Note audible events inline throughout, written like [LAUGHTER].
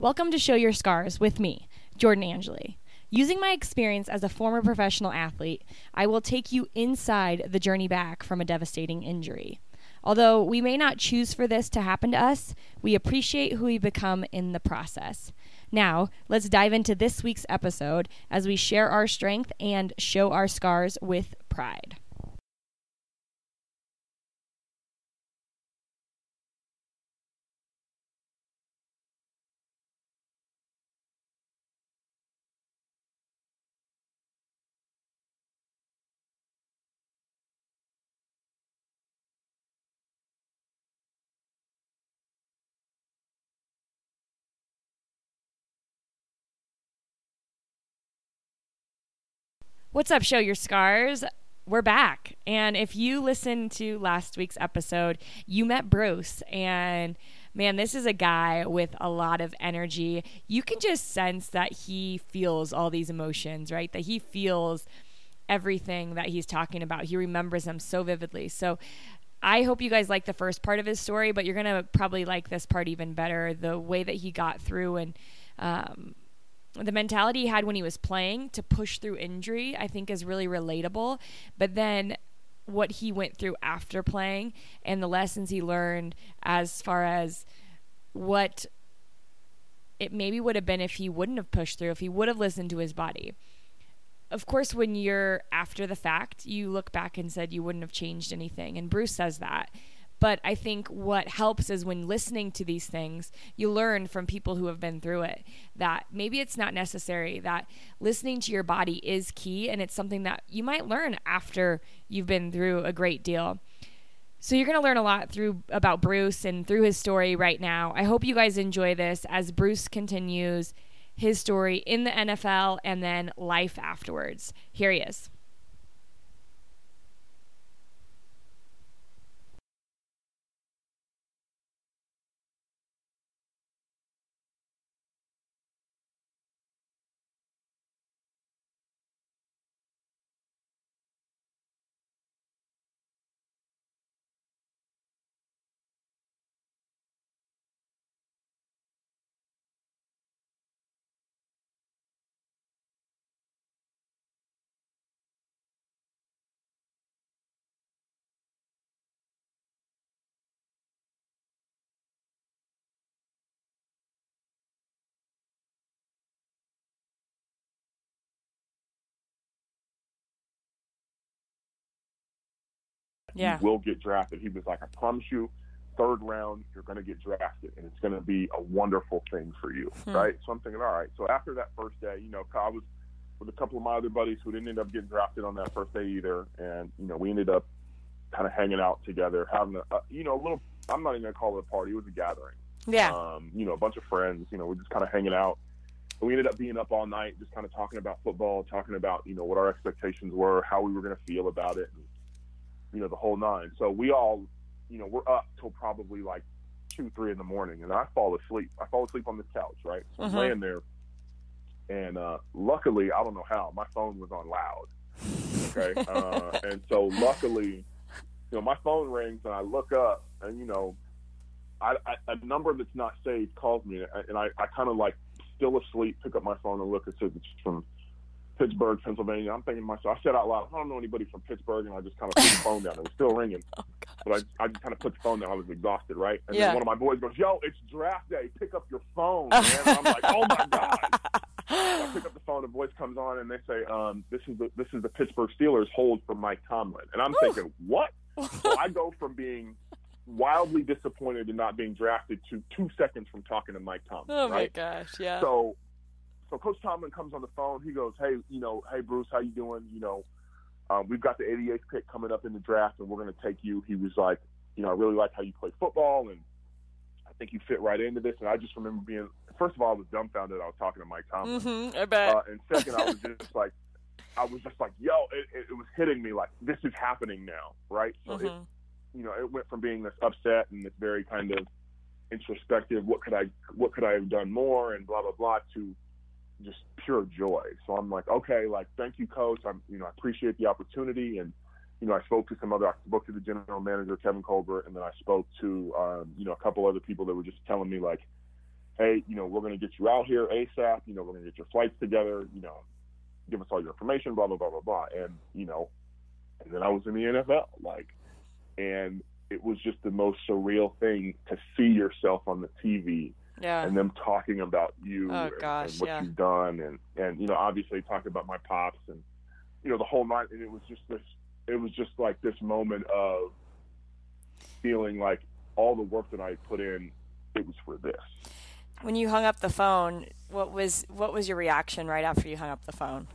Welcome to Show Your Scars with me, Jordan Angeli. Using my experience as a former professional athlete, I will take you inside the journey back from a devastating injury. Although we may not choose for this to happen to us, we appreciate who we become in the process. Now, let's dive into this week's episode as we share our strength and show our scars with pride. What's up, Show Your Scars? We're back. And if you listened to last week's episode, you met Bruce. And man, this is a guy with a lot of energy. You can just sense that he feels all these emotions, right? That he feels everything that he's talking about. He remembers them so vividly. So I hope you guys like the first part of his story, but you're going to probably like this part even better the way that he got through and, um, the mentality he had when he was playing to push through injury, I think is really relatable. But then what he went through after playing and the lessons he learned as far as what it maybe would have been if he wouldn't have pushed through, if he would have listened to his body. Of course, when you're after the fact, you look back and said you wouldn't have changed anything. And Bruce says that. But I think what helps is when listening to these things, you learn from people who have been through it that maybe it's not necessary, that listening to your body is key. And it's something that you might learn after you've been through a great deal. So you're going to learn a lot through about Bruce and through his story right now. I hope you guys enjoy this as Bruce continues his story in the NFL and then life afterwards. Here he is. Yeah. will get drafted. He was like, I promise you, third round, you're going to get drafted, and it's going to be a wonderful thing for you, hmm. right? So I'm thinking, all right. So after that first day, you know, I was with a couple of my other buddies who didn't end up getting drafted on that first day either, and you know, we ended up kind of hanging out together, having a, a you know, a little. I'm not even going to call it a party; it was a gathering. Yeah. Um, you know, a bunch of friends. You know, we're just kind of hanging out. And we ended up being up all night, just kind of talking about football, talking about you know what our expectations were, how we were going to feel about it. And, you know, the whole nine. So we all, you know, we're up till probably like two, three in the morning, and I fall asleep. I fall asleep on this couch, right? So I'm uh-huh. laying there, and uh, luckily, I don't know how, my phone was on loud. Okay, [LAUGHS] uh, and so luckily, you know, my phone rings, and I look up, and you know, I, I, a number that's not saved calls me, and I, I kind of like still asleep, pick up my phone and look. It says it's from Pittsburgh, Pennsylvania. I'm thinking to myself, I said out loud, I don't know anybody from Pittsburgh, and I just kind of put the phone down. It was still ringing, [LAUGHS] oh, but I, I just kind of put the phone down. I was exhausted, right? And yeah. then one of my boys goes, "Yo, it's draft day. Pick up your phone, [LAUGHS] man." And I'm like, "Oh my god!" I pick up the phone. The voice comes on, and they say, um, "This is the this is the Pittsburgh Steelers hold for Mike Tomlin." And I'm Ooh. thinking, "What?" [LAUGHS] so I go from being wildly disappointed in not being drafted to two seconds from talking to Mike Tomlin. Oh right? my gosh, yeah. So so Coach Tomlin comes on the phone. He goes, "Hey, you know, hey Bruce, how you doing? You know, um, we've got the 88th pick coming up in the draft, and we're going to take you." He was like, "You know, I really like how you play football, and I think you fit right into this." And I just remember being, first of all, I was dumbfounded. I was talking to Mike Tomlin. Mm-hmm, I bet. Uh, and second, I was just like, I was just like, "Yo," it, it, was hitting me like this is happening now, right? So mm-hmm. it, you know, it went from being this upset and this very kind of introspective, what could I, what could I have done more, and blah blah blah, to just pure joy. So I'm like, okay, like thank you, coach. I'm you know I appreciate the opportunity, and you know I spoke to some other I spoke to the general manager Kevin Colbert, and then I spoke to um, you know a couple other people that were just telling me like, hey, you know, we're going to get you out here ASAP. You know, we're going to get your flights together. You know, give us all your information, blah blah blah blah blah. And you know, and then I was in the NFL, like, and it was just the most surreal thing to see yourself on the TV Yeah. and them talking about you Oh, and, gosh, and what yeah. you've done and and you know obviously talking about my pops and you know the whole night and it was just this it was just like this moment of feeling like all the work that I put in it was for this When you hung up the phone, what was what was your reaction right after you hung up the phone?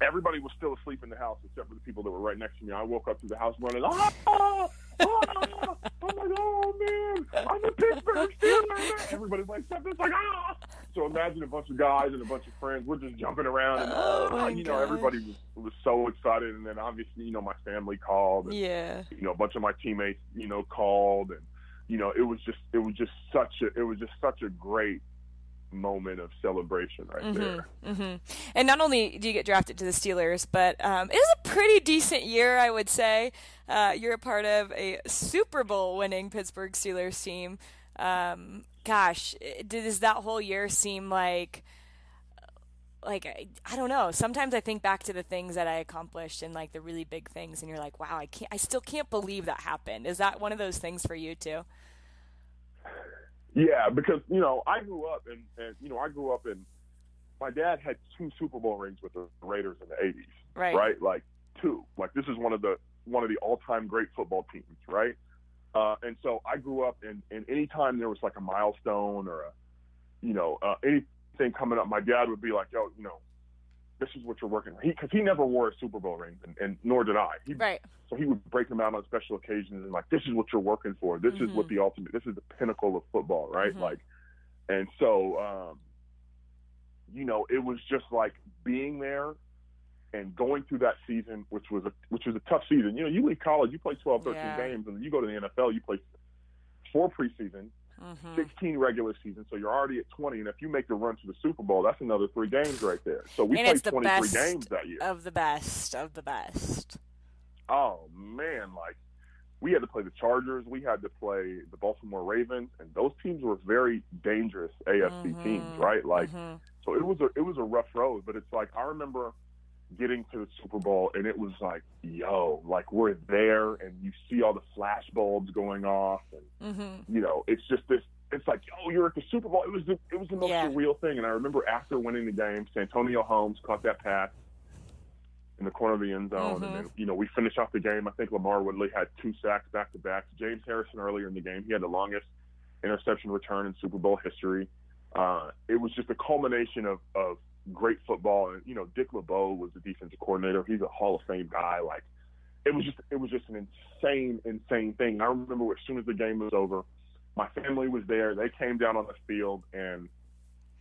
everybody was still asleep in the house except for the people that were right next to me I woke up to the house running ah, ah, ah. I'm like oh man I'm a Pittsburgh Steelers everybody's like something's like ah so imagine a bunch of guys and a bunch of friends we're just jumping around and Oh, my you know gosh. everybody was was so excited and then obviously you know my family called and Yeah. you know a bunch of my teammates you know called and you know it was just it was just such a it was just such a great moment of celebration right there hmm And not only do you get drafted to the Steelers, but um, it was a pretty decent year, I would say. Uh, you're a part of a Super Bowl winning Pittsburgh Steelers team. Um, gosh, does that whole year seem like like I, I don't know. Sometimes I think back to the things that I accomplished and like the really big things, and you're like, wow, I can't. I still can't believe that happened. Is that one of those things for you too? Yeah, because you know I grew up and and you know I grew up in. My dad had two Super Bowl rings with the Raiders in the '80s, Right. right? Like two. Like this is one of the one of the all-time great football teams, right? Uh, and so I grew up, and and anytime there was like a milestone or a, you know, uh, anything coming up, my dad would be like, "Yo, you know, this is what you're working." on. He because he never wore a Super Bowl ring, and, and nor did I. He, Right. so he would break them out on special occasions and like, this is what you're working for. This is what the ultimate. This is the pinnacle of football, right? Mhm. Like, and so, um, you know, it was just like being there and going through that season, which was a which was a tough season. You know, you leave college, you play 12, 13 Yeah. games, and you go to the NFL, you play four preseason, hmm 16 regular season, so you're already at 20. And if you make the run to the Super Bowl, that's another three games right there. So we And played 23 games that year. Of the best. Of the best. oh man, like we had to play the Chargers, we had to play the Baltimore Ravens, and those teams were very dangerous AFC Mhm. teams, right? Like Mhm. so it was a it was a rough road, but it's like I remember getting to the Super Bowl and it was like, yo, like we're there and you see all the flash bulbs going off and Mhm. you know, it's just this it's like, oh, you're at the Super Bowl. It was the it was the most Yeah. surreal thing. And I remember after winning the game, Santonio Holmes caught that pass in the corner of the end zone, Mhm. and then you know we finished off the game. I think LaMarr Woodley had two sacks back to back. James Harrison earlier in the game, he had the longest interception return in Super Bowl history. Uh, it was just a culmination of of great football, and you know Dick LeBeau was the defensive coordinator. He's a Hall of Fame guy. Like it was just it was just an insane, insane thing. I remember as soon as the game was over, my family was there. They came down on the field, and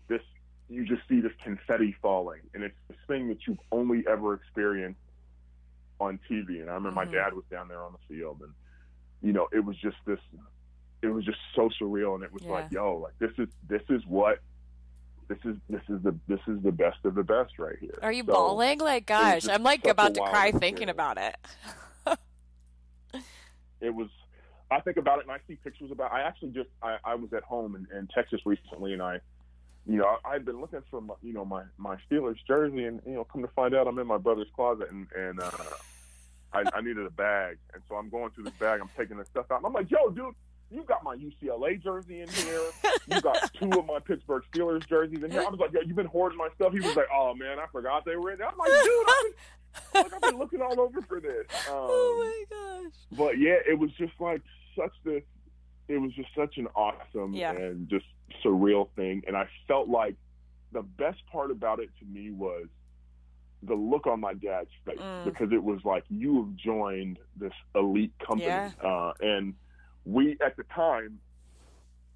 this you just see this confetti falling, and it's this thing that you've only ever experienced on TV. And I remember Mhm. my dad was down there on the field, and you know, it was just this. It was just so surreal, and it was Yeah. like, yo, like this is this is what. This is this is the this is the best of the best right here. Are you So, bawling? Like, gosh, I'm like about to cry experience. thinking about it. [LAUGHS] it was I think about it and I see pictures about I actually just I, I was at home in, in Texas recently and I you know, I, I'd been looking for my, you know my my Steelers jersey, and you know, come to find out, I'm in my brother's closet, and and uh, I, I needed a bag, and so I'm going through this bag, I'm taking this stuff out, and I'm like, yo, dude, you got my UCLA jersey in here, [LAUGHS] you got two of my Pittsburgh Steelers jerseys in here. I was like, yo, you've been hoarding my stuff. He was like, oh man, I forgot they were in there. I'm like, dude, I've been, like, I've been looking all over for this. [LAUGHS] Um, oh my gosh. but yeah, it was just like such this. It was just such an awesome Yeah. and just surreal thing, and I felt like the best part about it to me was the look on my dad's face Mm. because it was like you have joined this elite company, Yeah. uh, and we at the time.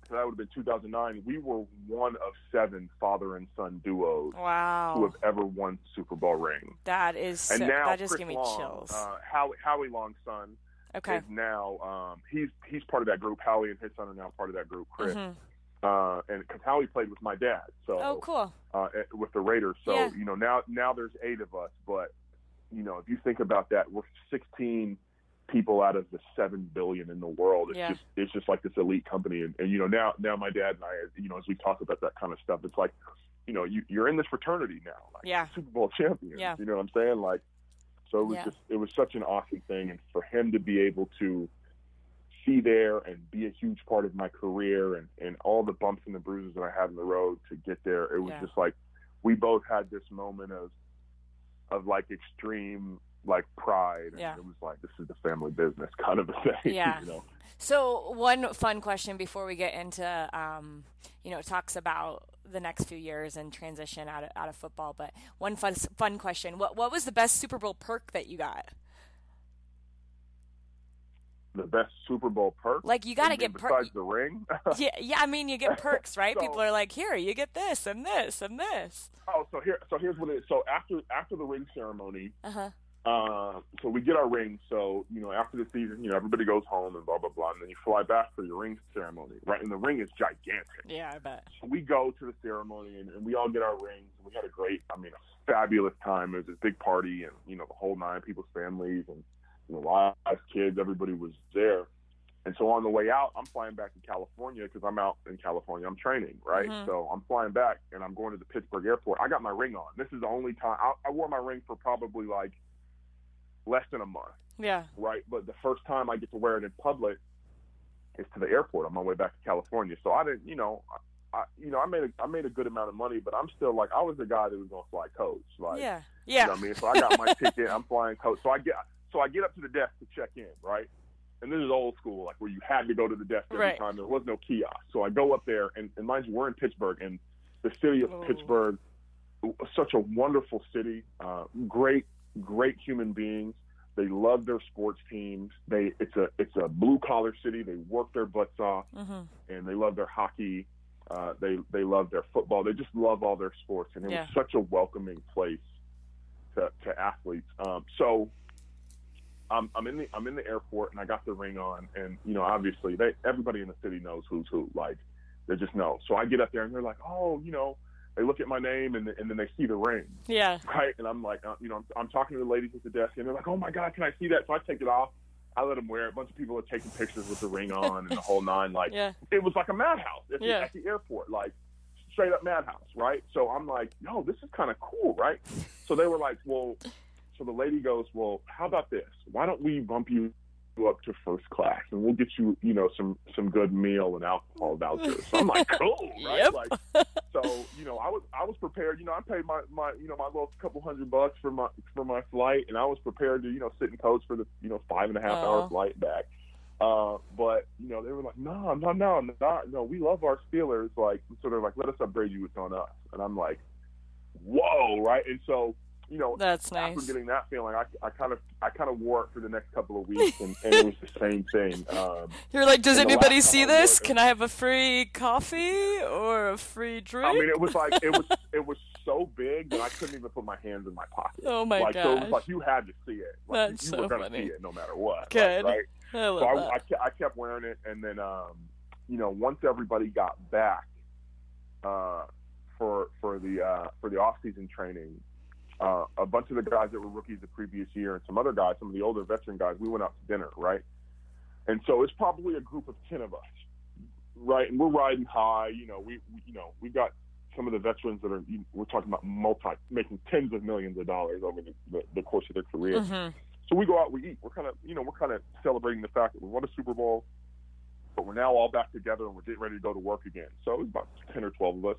So that would have been 2009. We were one of seven father and son duos who have ever won Super Bowl ring. That is And so, now that just Chris gave me Long, chills. Uh, Howie, Howie Long's son, okay. is now um, he's he's part of that group. Howie and his son are now part of that group, Chris. Mhm. Uh, and because Howie played with my dad, so Oh, cool. uh, eh, with the Raiders. So Yeah. you know now now there's eight of us, but you know if you think about that, we're 16 people out of the seven billion in the world. It's Yeah. just it's just like this elite company, and, and you know now now my dad and I, you know, as we talk about that kind of stuff, it's like, you know, you you're in this fraternity now, like Yeah. Super Bowl champions. Yeah. You know what I'm saying? Like, so it was Yeah. just it was such an awesome thing, and for him to be able to see there and be a huge part of my career and and all the bumps and the bruises that I had in the road to get there, it was Yeah. just like we both had this moment of of like extreme like pride and Yeah. it was like this is the family business kind of a thing [LAUGHS] Yeah. you know So one fun question before we get into, um, you know, talks about the next few years and transition out of, out of football. But one fun fun question: what what was the best Super Bowl perk that you got? the best super bowl perk Like you got to get per- besides the ring [LAUGHS] yeah, yeah. I mean, you get [LAUGHS] perks, right? So- People are like, here, you get this and this and this. oh so here so here's what it is so after after the ring ceremony Uh huh. Uh, so we get our rings so you know after the season you know everybody goes home and blah blah blah and then you fly back for your ring ceremony right and the ring is gigantic Yeah, I bet. So we go to the ceremony and, and we all get our rings. We had a great, I mean, a fabulous time. It was this big party and, you know, the whole nine people's families and, you know, wives, kids, everybody was there. And so on the way out, I'm flying back to California because I'm out in California. I'm training, right? Mhm. So I'm flying back and I'm going to the Pittsburgh airport. I got my ring on. This is the only time I, I wore my ring for probably like less than a month Yeah. right? But the first time I get to wear it in public is to the airport on my way back to California. So I didn't, you know, I, you know, I made a, I made a good amount of money, but I'm still like, I was the guy that was going to fly coach, like, yeah. you Yeah. know what I mean? So I got my [LAUGHS] ticket, I'm flying coach. So I get, so I get up to the desk to check in, right? And this is old school, like where you had to go to the desk every Right. time. There was no kiosk. So I go up there, and, and mind you, we're in Pittsburgh, and the city of Oh. Pittsburgh, such a wonderful city, uh, great, great human beings. They love their sports teams. They it's a it's a blue collar city. They work their butts off, hmm and they love their hockey. Uh, they they love their football. They just love all their sports, and it Yeah. was such a welcoming place to, to athletes. Um, so I'm I'm in the I'm in the airport, and I got the ring on, and you know obviously they everybody in the city knows who's who. Like they just know. So I get up there, and they're like, oh, you know, they look at my name, and and then they see the ring Yeah. right? And I'm like, uh, you know, I'm, I'm talking to the ladies at the desk, and they're like, "Oh my God, can I see that?" So I take it off. I let them wear it. A bunch of people are taking pictures with the ring on and the whole nine. Like Yeah. it was like a madhouse at, the, Yeah. at the airport, like straight up madhouse, right? So I'm like, no, this is kind of cool, right?" So they were like, "Well," so the lady goes, "Well, how about this? Why don't we bump you?" Up to first class and we'll get you you know some some good meal and alcohol vouchers so i'm like [LAUGHS] cool right Yep. like so you know, I was I was prepared. You know, I paid my my you know my little couple hundred bucks for my for my flight, and I was prepared to you know sit in coach for the you know five and a half Aw. hour flight back. Uh, but you know, they were like, no, no, no, no, no. We love our Steelers. Like, sort they're like, let us upgrade you. It's on us. And I'm like, whoa, right? And so you know, That's nice. after getting that feeling, I, I kind of I kind of wore it for the next couple of weeks, and, and it was the same thing. Um, [LAUGHS] You're like, does anybody see time I this? Can I have a free coffee or a free drink? I mean, it was like it was [LAUGHS] it was so big that I couldn't even put my hands in my pocket. oh my like so, it was like you had to see it. Like, That's you so were gonna funny. see it no matter what. Good. Like, right? I love So I, that. I, I kept wearing it, and then um, you know, once everybody got back uh, for for the uh, for the off season training, uh, a bunch of the guys that were rookies the previous year, and some other guys, some of the older veteran guys, we went out to dinner, right? And so it's probably a group of ten of us, right? And we're riding high. You know, we, we you know we got some of the veterans that are we're talking about multi making tens of millions of dollars over the, the, the course of their career. Mhm. So we go out, we eat. We're kind of, you know, we're kind of celebrating the fact that we won a Super Bowl, but we're now all back together and we're getting ready to go to work again. So it was about ten or twelve of us,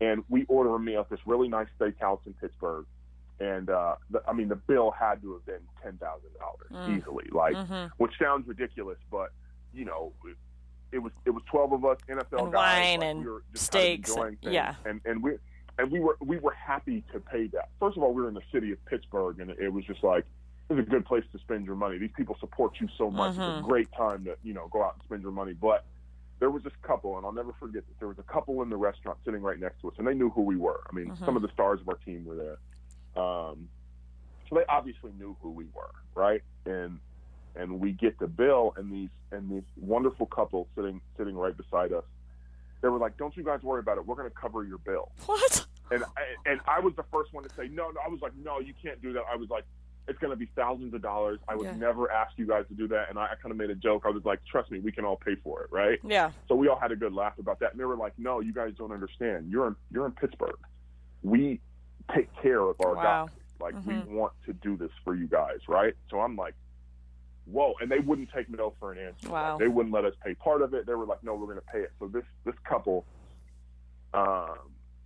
and we order a meal at this really nice steakhouse in Pittsburgh. And uh, the, I mean, the bill had to have been ten thousand dollars Mm. easily, like, Mhm. which sounds ridiculous, but you know, it, it was it was twelve of us NFL And guys, wine like, and we were just kind of steaks enjoying things. yeah. and and we and we were we were happy to pay that. First of all, we were in the city of Pittsburgh, and it was just like it's a good place to spend your money. These people support you so much. It's Mhm. a great time to you know go out and spend your money. But there was this couple, and I'll never forget this. There was a couple in the restaurant sitting right next to us, and they knew who we were. I mean, Mhm. some of the stars of our team were there. Um, so they obviously knew who we were, right? And and we get the bill, and these and these wonderful couple sitting sitting right beside us. They were like, "Don't you guys worry about it. We're going to cover your bill." What? And I, and I was the first one to say no. No, I was like, "No, you can't do that." I was like, it's going to be thousands of dollars. I would Yeah. never ask you guys to do that. And I, I kind of made a joke. I was like, trust me, we can all pay for it, right? Yeah. So we all had a good laugh about that. And they were like, no, you guys don't understand. You're in, you're in Pittsburgh. We take care of our Wow. guys. Like, Mhm. we want to do this for you guys, right? So I'm like, whoa. And they wouldn't take no for an answer. Wow. Like, they wouldn't let us pay part of it. They were like, no, we're going to pay it. So this, this couple, um,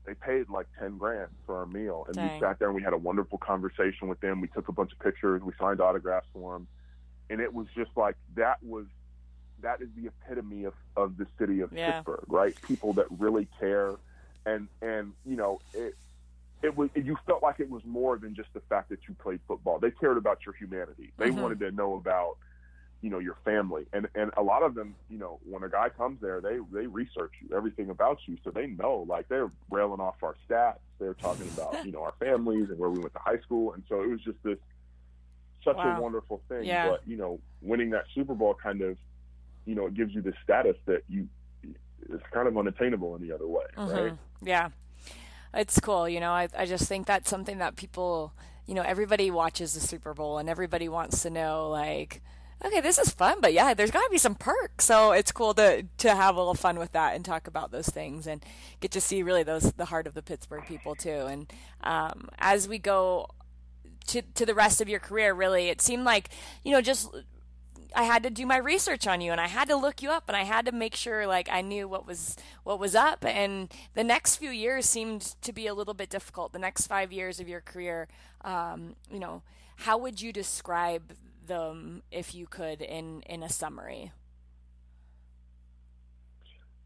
they paid like 10 grand for our meal. And Dang. we sat there and we had a wonderful conversation with them. We took a bunch of pictures. We signed autographs for them. And it was just like, that was, that is the epitome of, of the city of Yeah. Pittsburgh, right? People that really care. And, and, you know, it, it was, you felt like it was more than just the fact that you played football. They cared about your humanity. They Mhm. wanted to know about, you know, your family. And, and a lot of them, you know, when a guy comes there, they, they research you, everything about you. So they know, like they're railing off our stats. They're talking about, [LAUGHS] you know, our families and where we went to high school. And so it was just this, such Wow. a wonderful thing. Yeah. But, you know, winning that Super Bowl kind of, you know, it gives you this status that you, it's kind of unattainable any other way, right? Mhm. Yeah. It's cool. You know, I, I just think that's something that people, you know, everybody watches the Super Bowl and everybody wants to know, like, okay, this is fun, but yeah, there's got to be some perks. So it's cool to, to have a little fun with that and talk about those things and get to see really those, the heart of the Pittsburgh people too. And um, as we go to, to the rest of your career, really, it seemed like, you know, just I had to do my research on you and I had to look you up and I had to make sure like I knew what was what was up and the next few years seemed to be a little bit difficult. The next 5 years of your career, um, you know, how would you describe them if you could in in a summary?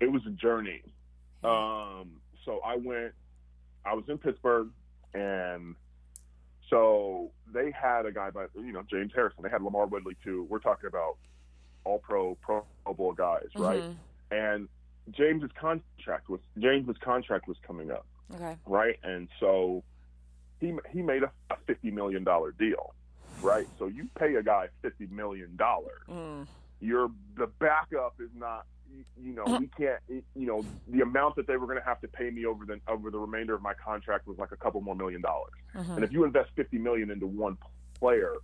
it was a journey. Um, so I went, I was in Pittsburgh, and so they had a guy by, you know, James Harrison. They had LaMarr Woodley too. We're talking about all pro, pro Bowl guys, right? Mhm. And James's contract was James's contract was coming up, Okay. right? And so he he made a, a fifty million dollar deal, right? So you pay a guy fifty million dollars Mm. your the backup is not you- know we can't you know the amount that they were going to have to pay me over the over the remainder of my contract was like a couple more million dollars. Mhm. and if you invest 50 million into one player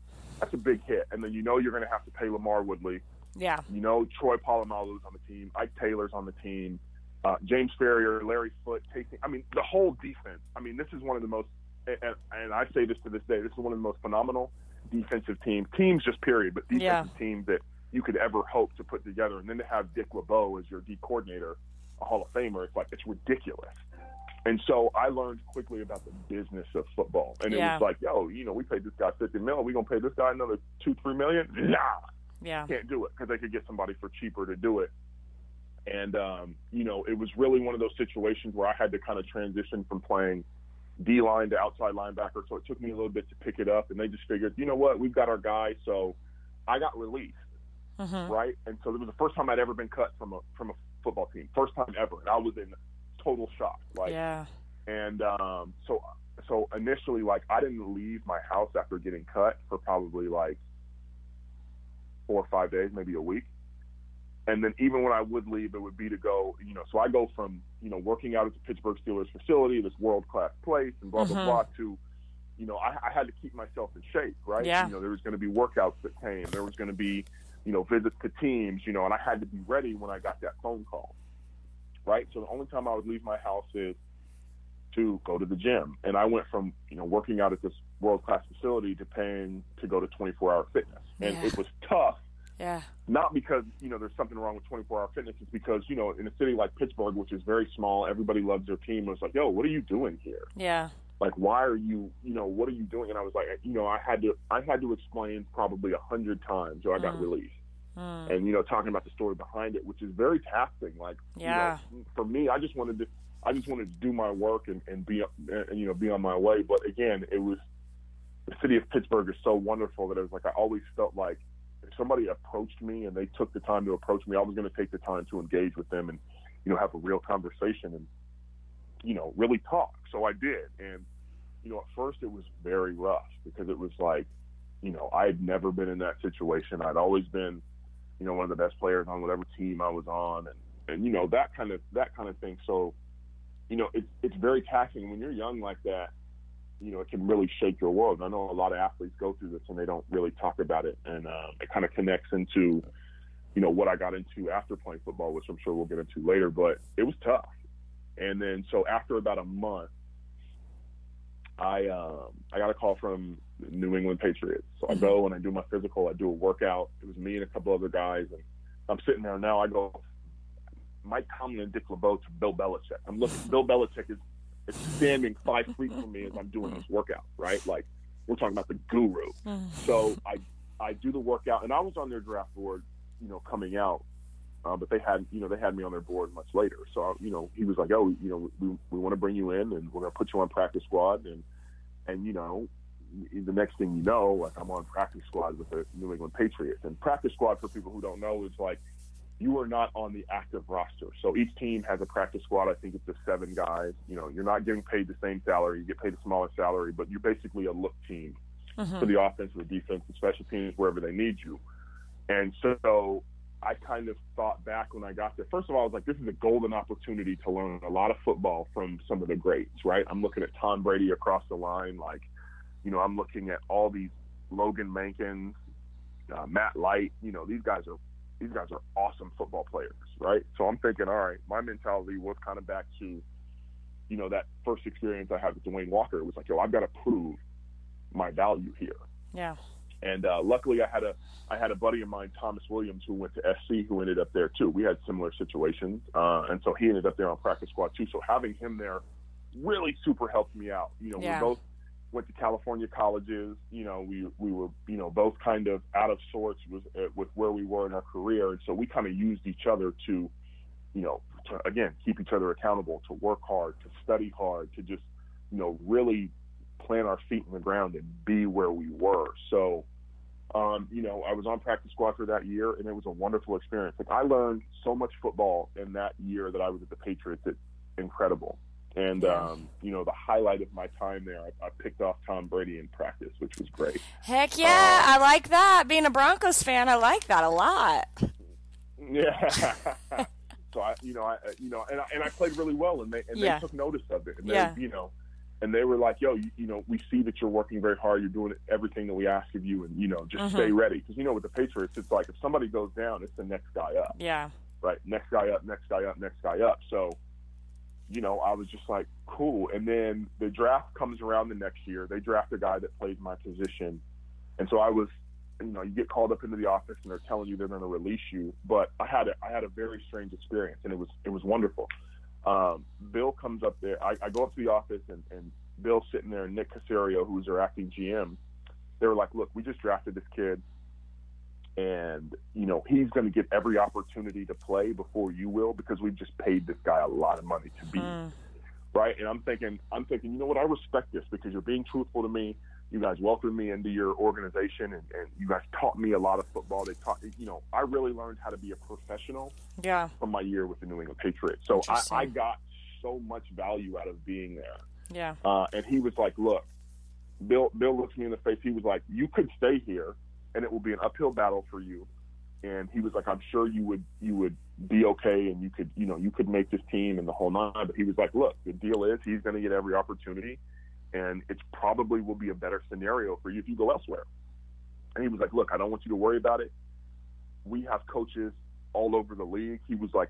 that's a big hit. And then you know you're going to have to pay LaMarr Woodley. Yeah. you know Troy Polamalu's on the team. Ike Taylor's on the team. Uh, James Farrior Larry Foote Casey I mean the whole defense. I mean this is one of the most and, and I say this to this day this is one of the most phenomenal defensive teams teams just period but defensive Yeah. teams that you could ever hope to put together. And then to have Dick LeBeau as your D coordinator, a Hall of Famer, it's like it's ridiculous. And so I learned quickly about the business of football. And it was like, yo, you know, we paid this guy fifty million. We gonna pay this guy another two, three million? Nah, Yeah. can't do it because they could get somebody for cheaper to do it. And um, you know, it was really one of those situations where I had to kind of transition from playing D line to outside linebacker. So it took me a little bit to pick it up. And they just figured, you know what, we've got our guy. So I got released Mhm. right? And so it was the first time I'd ever been cut from a from a football team, first time ever, and I was in total shock. Like, Yeah. and um, so so initially, like, I didn't leave my house after getting cut for probably like four or five days, maybe a week. And then even when I would leave, it would be to go, you know. So I go from you know working out at the Pittsburgh Steelers facility, this world class place, and blah blah Mhm. blah, to you know I, I had to keep myself in shape, right? Yeah. You know, there was going to be workouts that came. There was going to be you know, visits to teams, you know, and I had to be ready when I got that phone call. Right? So the only time I would leave my house is to go to the gym. And I went from, you know, working out at this world class facility to paying to go to 24 hour fitness. And Yeah. it was tough, Yeah. not because, you know, there's something wrong with 24 hour fitness. It's because, you know, in a city like Pittsburgh, which is very small, everybody loves their team. It's like, yo, what are you doing here? Yeah. like why are you you know what are you doing and i was like you know i had to i had to explain probably a hundred times or i got Mm. released Mm. and you know talking about the story behind it which is very taxing like Yeah. you know, for me i just wanted to i just wanted to do my work and, and be and you know be on my way but again it was the city of pittsburgh is so wonderful that it was like i always felt like if somebody approached me and they took the time to approach me i was going to take the time to engage with them and you know have a real conversation and you know really talk so i did and you know at first it was very rough because it was like you know i had never been in that situation i'd always been you know one of the best players on whatever team i was on and and you know that kind of that kind of thing so you know it's it's very taxing when you're young like that you know, it can really shake your world. And I know a lot of athletes go through this and they don't really talk about it, and um, it kind of connects into, you know, what I got into after playing football, which I'm sure we'll get into later. But it was tough, and then so after about a month, I um, I got a call from New England Patriots. So I go and I do my physical. I do a workout. It was me and a couple other guys, and I'm sitting there now. I go, Mike Tomlin and Dick LeBeau to Bill Belichick. I'm looking. Bill Belichick is, is standing five feet from me as I'm doing this workout. Right, like we're talking about the guru. So I I do the workout, and I was on their draft board, you know, coming out. Uh, but they had, you know, they had me on their board much later. So, you know, he was like, "Oh, you know, we, we want to bring you in, and we're going to put you on practice squad." And, and you know, the next thing you know, like I'm on practice squad with the New England Patriots. And practice squad, for people who don't know, is like you are not on the active roster. So each team has a practice squad. I think it's the seven guys. You know, you're not getting paid the same salary. You get paid a smaller salary, but you're basically a look team for the offense, the defense, the special teams, wherever they need you. And so I kind of thought back when I got there. First of all, I was like, this is a golden opportunity to learn a lot of football from some of the greats, right? I'm looking at Tom Brady across the line. Like, you know, I'm looking at all these Logan Mankins, uh, Matt Light. You know, these guys are these guys are awesome football players, right? So I'm thinking, all right, my mentality was kind of back to, you know, that first experience I had with DeWayne Walker. It was like, yo, I've got to prove my value here. Yeah. And uh, luckily, I had a I had a buddy of mine, Thomas Williams, who went to SC, who ended up there too. We had similar situations, uh, and so he ended up there on practice squad too. So having him there really super helped me out. You know, Yeah. we both went to California colleges. You know, we we were you know both kind of out of sorts with uh, with where we were in our career, and so we kind of used each other to, you know, to, again keep each other accountable, to work hard, to study hard, to just you know really plant our feet in the ground and be where we were. So, um, you know, I was on practice squad for that year, and it was a wonderful experience. Like I learned so much football in that year that I was at the Patriots. It's incredible. And um, you know, the highlight of my time there, I, I picked off Tom Brady in practice, which was great. Heck yeah, I like that. Being a Broncos fan, I like that a lot. Yeah. [LAUGHS] so I, you know, I, you know, and I, and I played really well, and they and Yeah. they took notice of it, and they, Yeah. you know, and they were like, "Yo, you, you know, we see that you're working very hard. You're doing everything that we ask of you, and you know, just Mm-hmm. stay ready." Because you know, with the Patriots, it's like if somebody goes down, it's the next guy up, Yeah. right? Next guy up, next guy up, next guy up. So, you know, I was just like, cool. And then the draft comes around the next year. They draft a guy that plays my position, and so I was you know, you get called up into the office and they're telling you they're going to release you. But I had a, I had a very strange experience, and it was it was wonderful. Um, Bill comes up there. I, I go up to the office, and, and Bill's sitting there, and Nick Caserio, who's their acting GM. They were like, "Look, we just drafted this kid, and you know he's going to get every opportunity to play before you will because we've just paid this guy a lot of money to be Mm. right." And I'm thinking, I'm thinking, you know what? I respect this because you're being truthful to me you guys welcomed me into your organization and, and you guys taught me a lot of football. They taught, you know, I really learned how to be a professional Yeah. from my year with the New England Patriots. So I, I got so much value out of being there. Yeah. Uh, and he was like, look, Bill, Bill looked me in the face. He was like, you could stay here and it will be an uphill battle for you. And he was like, I'm sure you would, you would be okay. And you could, you know, you could make this team and the whole nine. But he was like, look, the deal is he's going to get every opportunity and it probably will be a better scenario for you if you go elsewhere. And he was like, look, I don't want you to worry about it. We have coaches all over the league. He was like,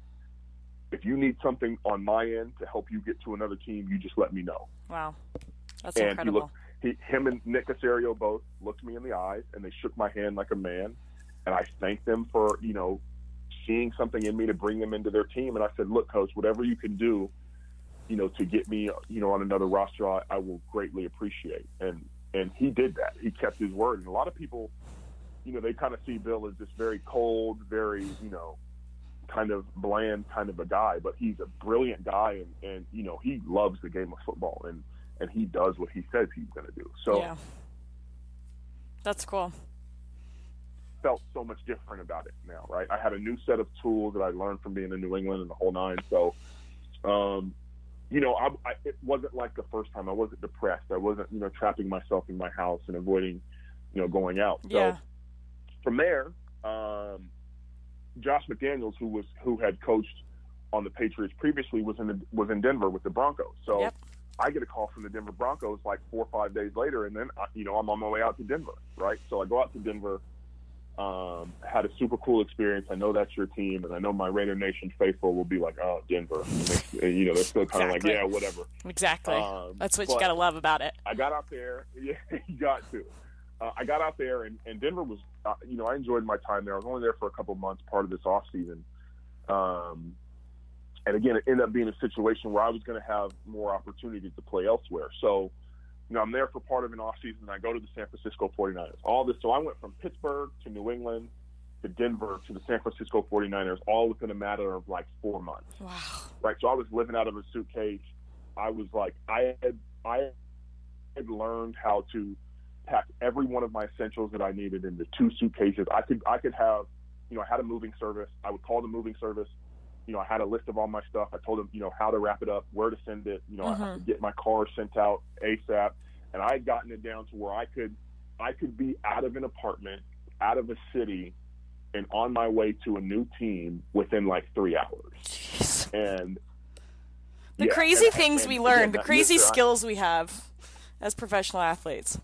if you need something on my end to help you get to another team, you just let me know. Wow. That's and incredible. he looked, he, him and Nick Caserio both looked me in the eyes and they shook my hand like a man. And I thanked them for, you know, seeing something in me to bring them into their team. And I said, look, coach, whatever you can do, you know, to get me, you know, on another roster, I, I will greatly appreciate. And, and he did that. He kept his word. And a lot of people, you know, they kind of see Bill as this very cold, very, you know, kind of bland kind of a guy, but he's a brilliant guy and, and you know, he loves the game of football and, and he does what he says he's going to do. So yeah. That's cool. felt so much different about it now, right? I had a new set of tools that I learned from being in New England and the whole nine. So, um, you know, I, I, it wasn't like the first time. I wasn't depressed. I wasn't, you know, trapping myself in my house and avoiding, you know, going out. Yeah. So from there, um, Josh McDaniels, who was who had coached on the Patriots previously, was in the, was in Denver with the Broncos. So Yep. I get a call from the Denver Broncos like four or five days later, and then uh, you know I'm on my way out to Denver, right? So I go out to Denver. Um, had a super cool experience. I know that's your team, and I know my Raider Nation faithful will be like, "Oh, Denver," they, you know they're still kind of Exactly. like, "Yeah, whatever." Exactly. Um, That's what you got to love about it. I got out there. [LAUGHS] Yeah, you got to. Uh, I got out there, and, and Denver was, uh, you know, I enjoyed my time there. I was only there for a couple months, part of this off season. Um, and again, it ended up being a situation where I was going to have more opportunity to play elsewhere. So, you know, I'm there for part of an off season. And I go to the San Francisco 49ers. All this. So I went from Pittsburgh to New England to Denver to the San Francisco 49ers, all within a matter of like four months Wow. right? So I was living out of a suitcase. I was like, I had, I had learned how to pack every one of my essentials that I needed into two suitcases. I could, I could have, you know, I had a moving service. I would call the moving service. You know, I had a list of all my stuff. I told them, you know, how to wrap it up, where to send it. You know, I Mhm. could get my car sent out ASAP, and I had gotten it down to where I could, I could be out of an apartment, out of a city, and on my way to a new team within like three hours. Jeez. And The yeah, crazy and- things and we learn, the crazy listen, I- skills we have as professional athletes.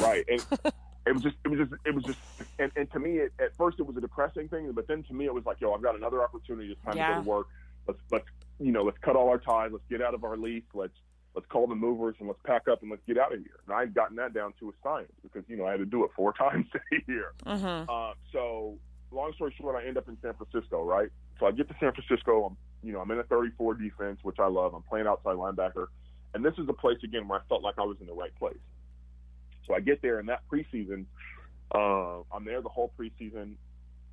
right and [LAUGHS] it was just it was just it was just and, and to me it, at first it was a depressing thing but then to me it was like yo i've got another opportunity it's time to go to work let's let's you know let's cut all our ties let's get out of our lease let's let's call the movers and let's pack up and let's get out of here and i'd gotten that down to a science because you know i had to do it four [LAUGHS] times a year Mm-hmm. uh, so long story short, I end up in San Francisco, right? So I get to San Francisco. I'm, you know, I'm in a 34 defense, which I love. I'm playing outside linebacker, and this is the place again where I felt like I was in the right place. So I get there, and that preseason, uh, I'm there the whole preseason.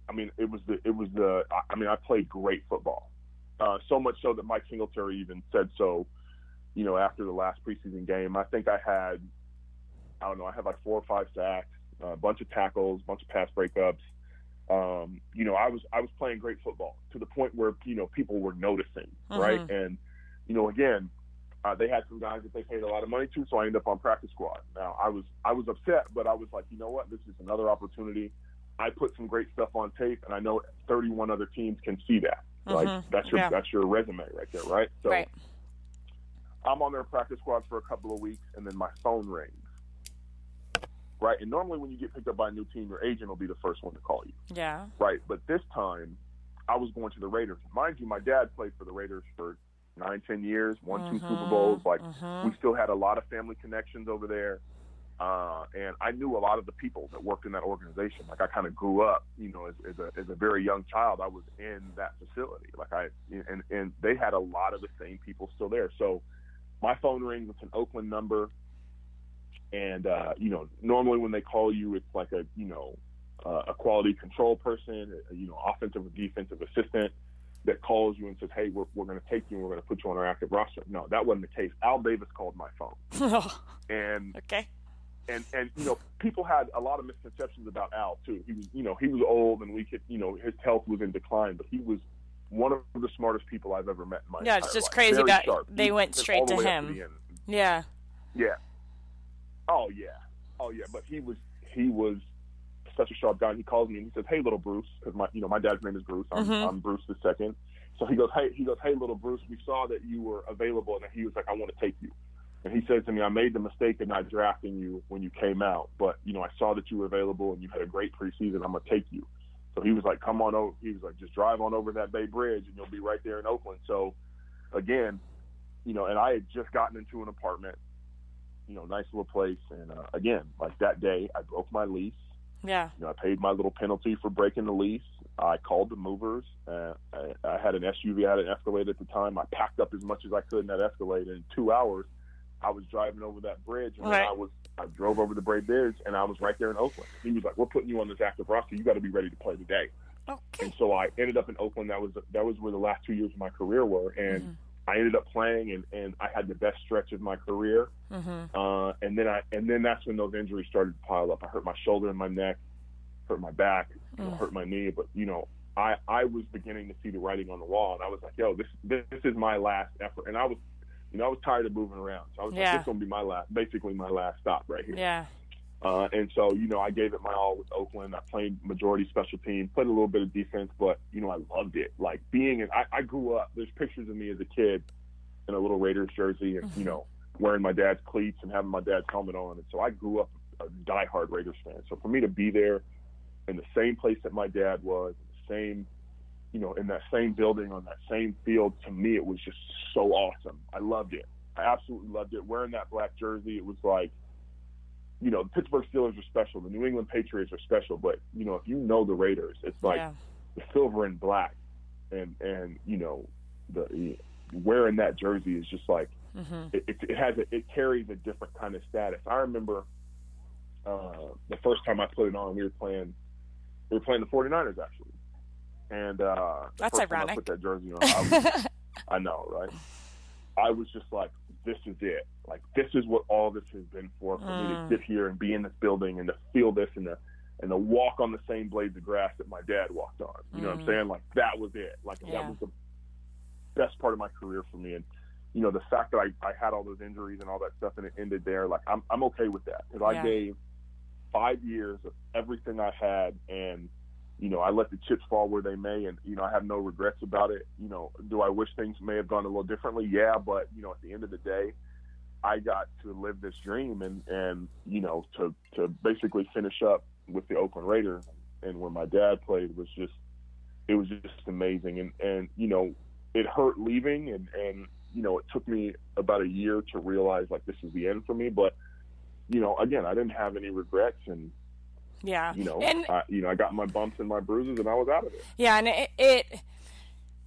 I mean, it was the it was the. I- mean, I played great football, uh, so much so that Mike Singletary even said so. You know, after the last preseason game, I think I had, I don't know, I had like four or five sacks, a bunch of tackles, a bunch of pass breakups um, you know, I was I was playing great football to the point where you know people were noticing, right? And you know, again, uh, they had some guys that they paid a lot of money to, so I ended up on practice squad. Now I was I was upset, but I was like, you know what, this is another opportunity. I put some great stuff on tape, and I know 31 other teams can see that. Like Mhm. that's your Yeah. that's your resume right there, right? So Right. I'm on their practice squad for a couple of weeks, and then my phone rings. Right, and normally when you get picked up by a new team, your agent will be the first one to call you Yeah. right? But this time, I was going to the Raiders. Mind you, my dad played for the Raiders for nine, ten years, won two Super Bowls. Like Mhm. we still had a lot of family connections over there, uh, and I knew a lot of the people that worked in that organization. Like I kind of grew up, you know, as, as a as a very young child, I was in that facility. Like I and and they had a lot of the same people still there. So my phone rings. It's an Oakland number. And uh, you know, normally when they call you, it's like a you know uh, a quality control person, a, you know, offensive or defensive assistant that calls you and says, "Hey, we're, we're going to take you and we're going to put you on our active roster." No, that wasn't the case. Al Davis called my phone, [LAUGHS] oh, and okay. and and you know, people had a lot of misconceptions about Al too. He was, you know, he was old and we could, you know, his health was in decline, but he was one of the smartest people I've ever met in my Yeah, it's just life. crazy Very that sharp. they He went straight to him. end. Yeah. Yeah. Oh yeah. Oh yeah. But he was he was such a sharp guy. And he calls me and he says, "Hey, little Bruce," because my you know my dad's name is Bruce. I'm, Mhm. I'm Bruce the second. So he goes, "Hey," he goes, "Hey, little Bruce, we saw that you were available," and he was like, "I want to take you." And he says to me, "I made the mistake of not drafting you when you came out, but you know I saw that you were available and you had a great preseason. I'm gonna take you." So he was like, "Come on over." He was like, "Just drive on over that Bay Bridge and you'll be right there in Oakland." So again, you know, and I had just gotten into an apartment you know, nice little place. And uh, again, like that day, I broke my lease. Yeah. You know, I paid my little penalty for breaking the lease. I called the movers. Uh, I, I had an SUV, I had an Escalade at the time. I packed up as much as I could in that Escalade. And in two hours, I was driving over that bridge, and Right. I was I drove over the Bay Bridge, and I was right there in Oakland. He was like, "We're putting you on this active roster. You got to be ready to play today." Okay. And so I ended up in Oakland. That was that was where the last two years of my career were, and Mhm. I ended up playing, and, and I had the best stretch of my career. Mhm. Uh, and then I and then that's when those injuries started to pile up. I hurt my shoulder and my neck, hurt my back, you know, Mm. hurt my knee. But you know, I I was beginning to see the writing on the wall, and I was like, yo, this this, this is my last effort. And I was, you know, I was tired of moving around. So I was Yeah. like, this is gonna be my last, basically my last stop right here. Yeah. Uh, and so, you know, I gave it my all with Oakland. I played majority special team, played a little bit of defense, but you know, I loved it. Like being in, I, I grew up. There's pictures of me as a kid in a little Raiders jersey, and you Mhm. know, wearing my dad's cleats and having my dad's helmet on. And so I grew up a diehard Raiders fan. So for me to be there in the same place that my dad was, the same, you know, in that same building on that same field, to me it was just so awesome. I loved it. I absolutely loved it. Wearing that black jersey, it was like, you know, the Pittsburgh Steelers are special, the New England Patriots are special, but you know, if you know the Raiders, it's like Yeah. the silver and black, and and you know, the wearing that jersey is just like it, it, it has a, it carries a different kind of status. I remember uh, the first time I put it on, we were playing we were playing the 49ers actually, and uh, That's time I put that jersey on, I, [LAUGHS] was, I know, right? I was just like, this is it. Like this is what all this has been for for me to Mm. sit here and be in this building and to feel this and to and to walk on the same blades of grass that my dad walked on. You know what I'm Mm. saying? Like that was it. Like Yeah. that was the best part of my career for me. And you know, the fact that I, I had all those injuries and all that stuff and it ended there, like I'm I'm okay with that because Yeah. I gave five years of everything I had and you know, I let the chips fall where they may and you know, I have no regrets about it. You know, do I wish things may have gone a little differently? Yeah, but you know, at the end of the day, I got to live this dream and and you know, to to basically finish up with the Oakland Raiders and where my dad played was just it was just amazing and and you know, it hurt leaving and and you know, it took me about a year to realize like this is the end for me, but you know, again, I didn't have any regrets and Yeah. you know, And I, you know, I got my bumps and my bruises, and I was out of it. Yeah, and it, it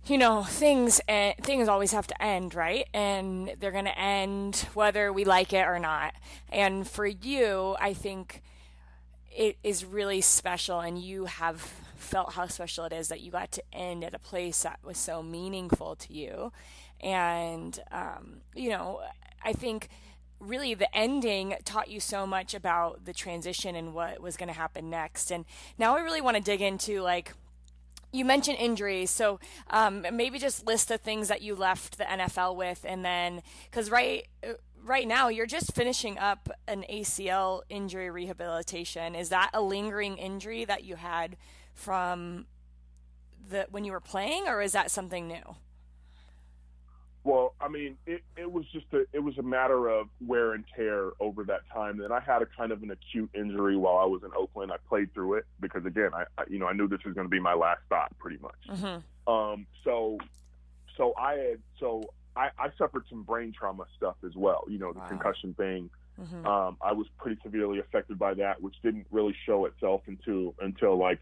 you know, things eh, things always have to end, right? And they're going to end whether we like it or not. And for you, I think it is really special and you have felt how special it is that you got to end at a place that was so meaningful to you. And um, you know, I think really the ending taught you so much about the transition and what was going to happen next. And now I really want to dig into like you mentioned injuries, so um, maybe just list the things that you left the NFL with, and then because right uh, right now you're just finishing up an ACL injury rehabilitation. Is that a lingering injury that you had from the when you were playing, or is that something new? Well, I mean, it, it was just a it was a matter of wear and tear over that time. Then I had a kind of an acute injury while I was in Oakland. I played through it because again, I, I you know I knew this was going to be my last stop pretty much. Mm-hmm. Um, so so I had so I, I suffered some brain trauma stuff as well. You know, the Wow. concussion thing. Mm-hmm. Um, I was pretty severely affected by that, which didn't really show itself until until like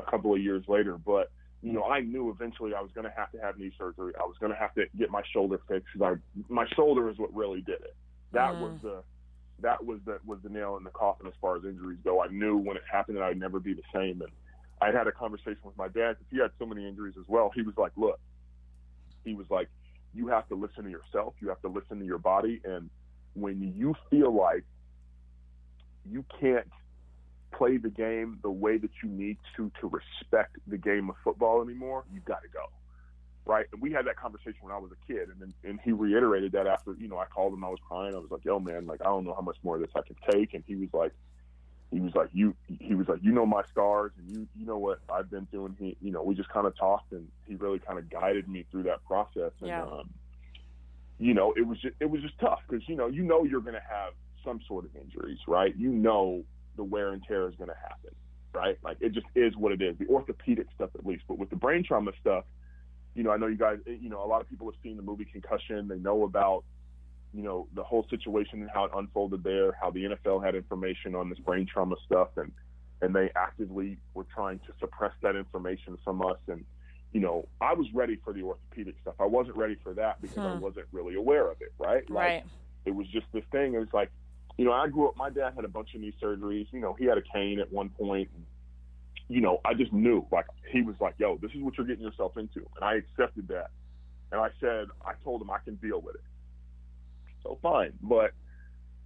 a couple of years later. But you know, I knew eventually I was going to have to have knee surgery. I was going to have to get my shoulder fixed because I my shoulder is what really did it. That Mm. was the that was the was the nail in the coffin as far as injuries go. I knew when it happened that I'd never be the same. And I had a conversation with my dad because he had so many injuries as well. He was like, "Look," he was like, "You have to listen to yourself. You have to listen to your body. And when you feel like you can't play the game the way that you need to to respect the game of football anymore, you've got to go." Right, and we had that conversation when I was a kid, and then, and he reiterated that after you know I called him, I was crying, I was like, "Yo, man, like I don't know how much more of this I can take," and he was like, he was like, "You," he was like, "You know my scars, and you you know what I've been through." And he, you know, we just kind of talked, and he really kind of guided me through that process. And Yeah. um, you know, it was just it was just tough because you know you know you're going to have some sort of injuries, right? You know the wear and tear is going to happen, right? Like it just is what it is. The orthopedic stuff, at least, but with the brain trauma stuff, you know, I know you guys, you know, a lot of people have seen the movie Concussion. They know about you know the whole situation and how it unfolded there, how the NFL had information on this brain trauma stuff, and and they actively were trying to suppress that information from us. And you know, I was ready for the orthopedic stuff. I wasn't ready for that because I Hmm. wasn't really aware of it, right? Like, Right. it was just this thing. It was like, you know, I grew up. My dad had a bunch of knee surgeries. You know, he had a cane at one point. You know, I just knew, like, he was like, "Yo, this is what you're getting yourself into," and I accepted that. And I said, I told him I can deal with it. So fine, but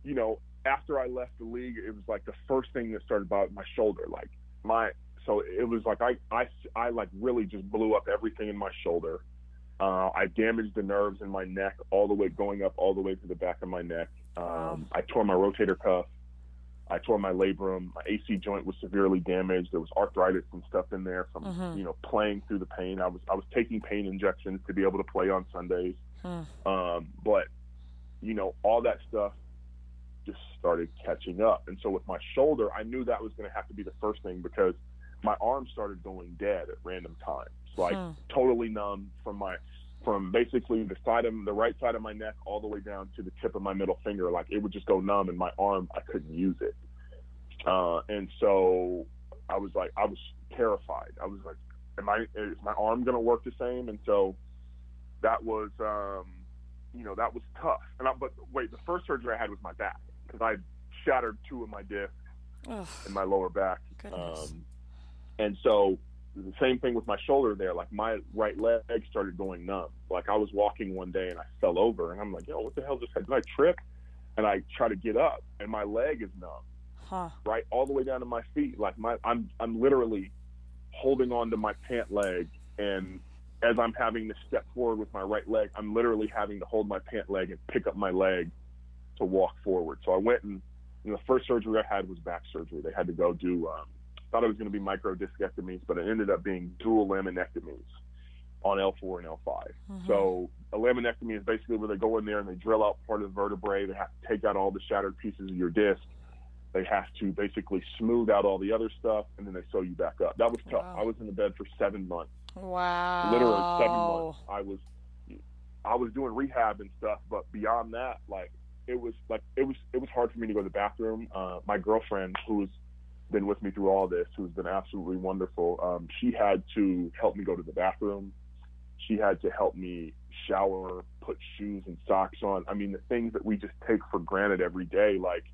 you know, after I left the league, it was like the first thing that started about my shoulder. Like my, so it was like I, I, I like really just blew up everything in my shoulder. Uh, I damaged the nerves in my neck all the way going up all the way to the back of my neck. Um, I tore my rotator cuff. I tore my labrum. My AC joint was severely damaged. There was arthritis and stuff in there from Mhm. you know playing through the pain. I was I was taking pain injections to be able to play on Sundays. Hmm. Um, but you know, all that stuff just started catching up. And so with my shoulder, I knew that was going to have to be the first thing because my arm started going dead at random times, like Hmm. totally numb from my from basically the side of the right side of my neck all the way down to the tip of my middle finger. Like it would just go numb, and my arm I couldn't use it. Uh, and so I was like, I was terrified. I was like, am I is my arm going to work the same? And so that was, um, you know, that was tough. And I, but wait, the first surgery I had was my back because I shattered two of my discs Ugh, in my lower back. Goodness. Um, and so the same thing with my shoulder there. Like my right leg started going numb. Like I was walking one day and I fell over and I'm like, yo, what the hell just happened? Did I trip? And I try to get up and my leg is numb, huh. right, all the way down to my feet. Like my, I'm, I'm literally holding on to my pant leg and as I'm having to step forward with my right leg, I'm literally having to hold my pant leg and pick up my leg to walk forward. So I went and you know, the first surgery I had was back surgery. They had to go do, um, thought it was going to be micro discectomies, but it ended up being dual laminectomies on L4 and L5. So a laminectomy is basically where they go in there and they drill out part of the vertebrae. They have to take out all the shattered pieces of your disc. They have to basically smooth out all the other stuff, and then they sew you back up. That was tough. Wow. I was in the bed for seven months Wow. literally seven months. I was I was doing rehab and stuff, but beyond that, like it was like it was it was hard for me to go to the bathroom. Uh, my girlfriend, who's been with me through all this, who's been absolutely wonderful, um, she had to help me go to the bathroom. She had to help me shower, put shoes and socks on. I mean, the things that we just take for granted every day, like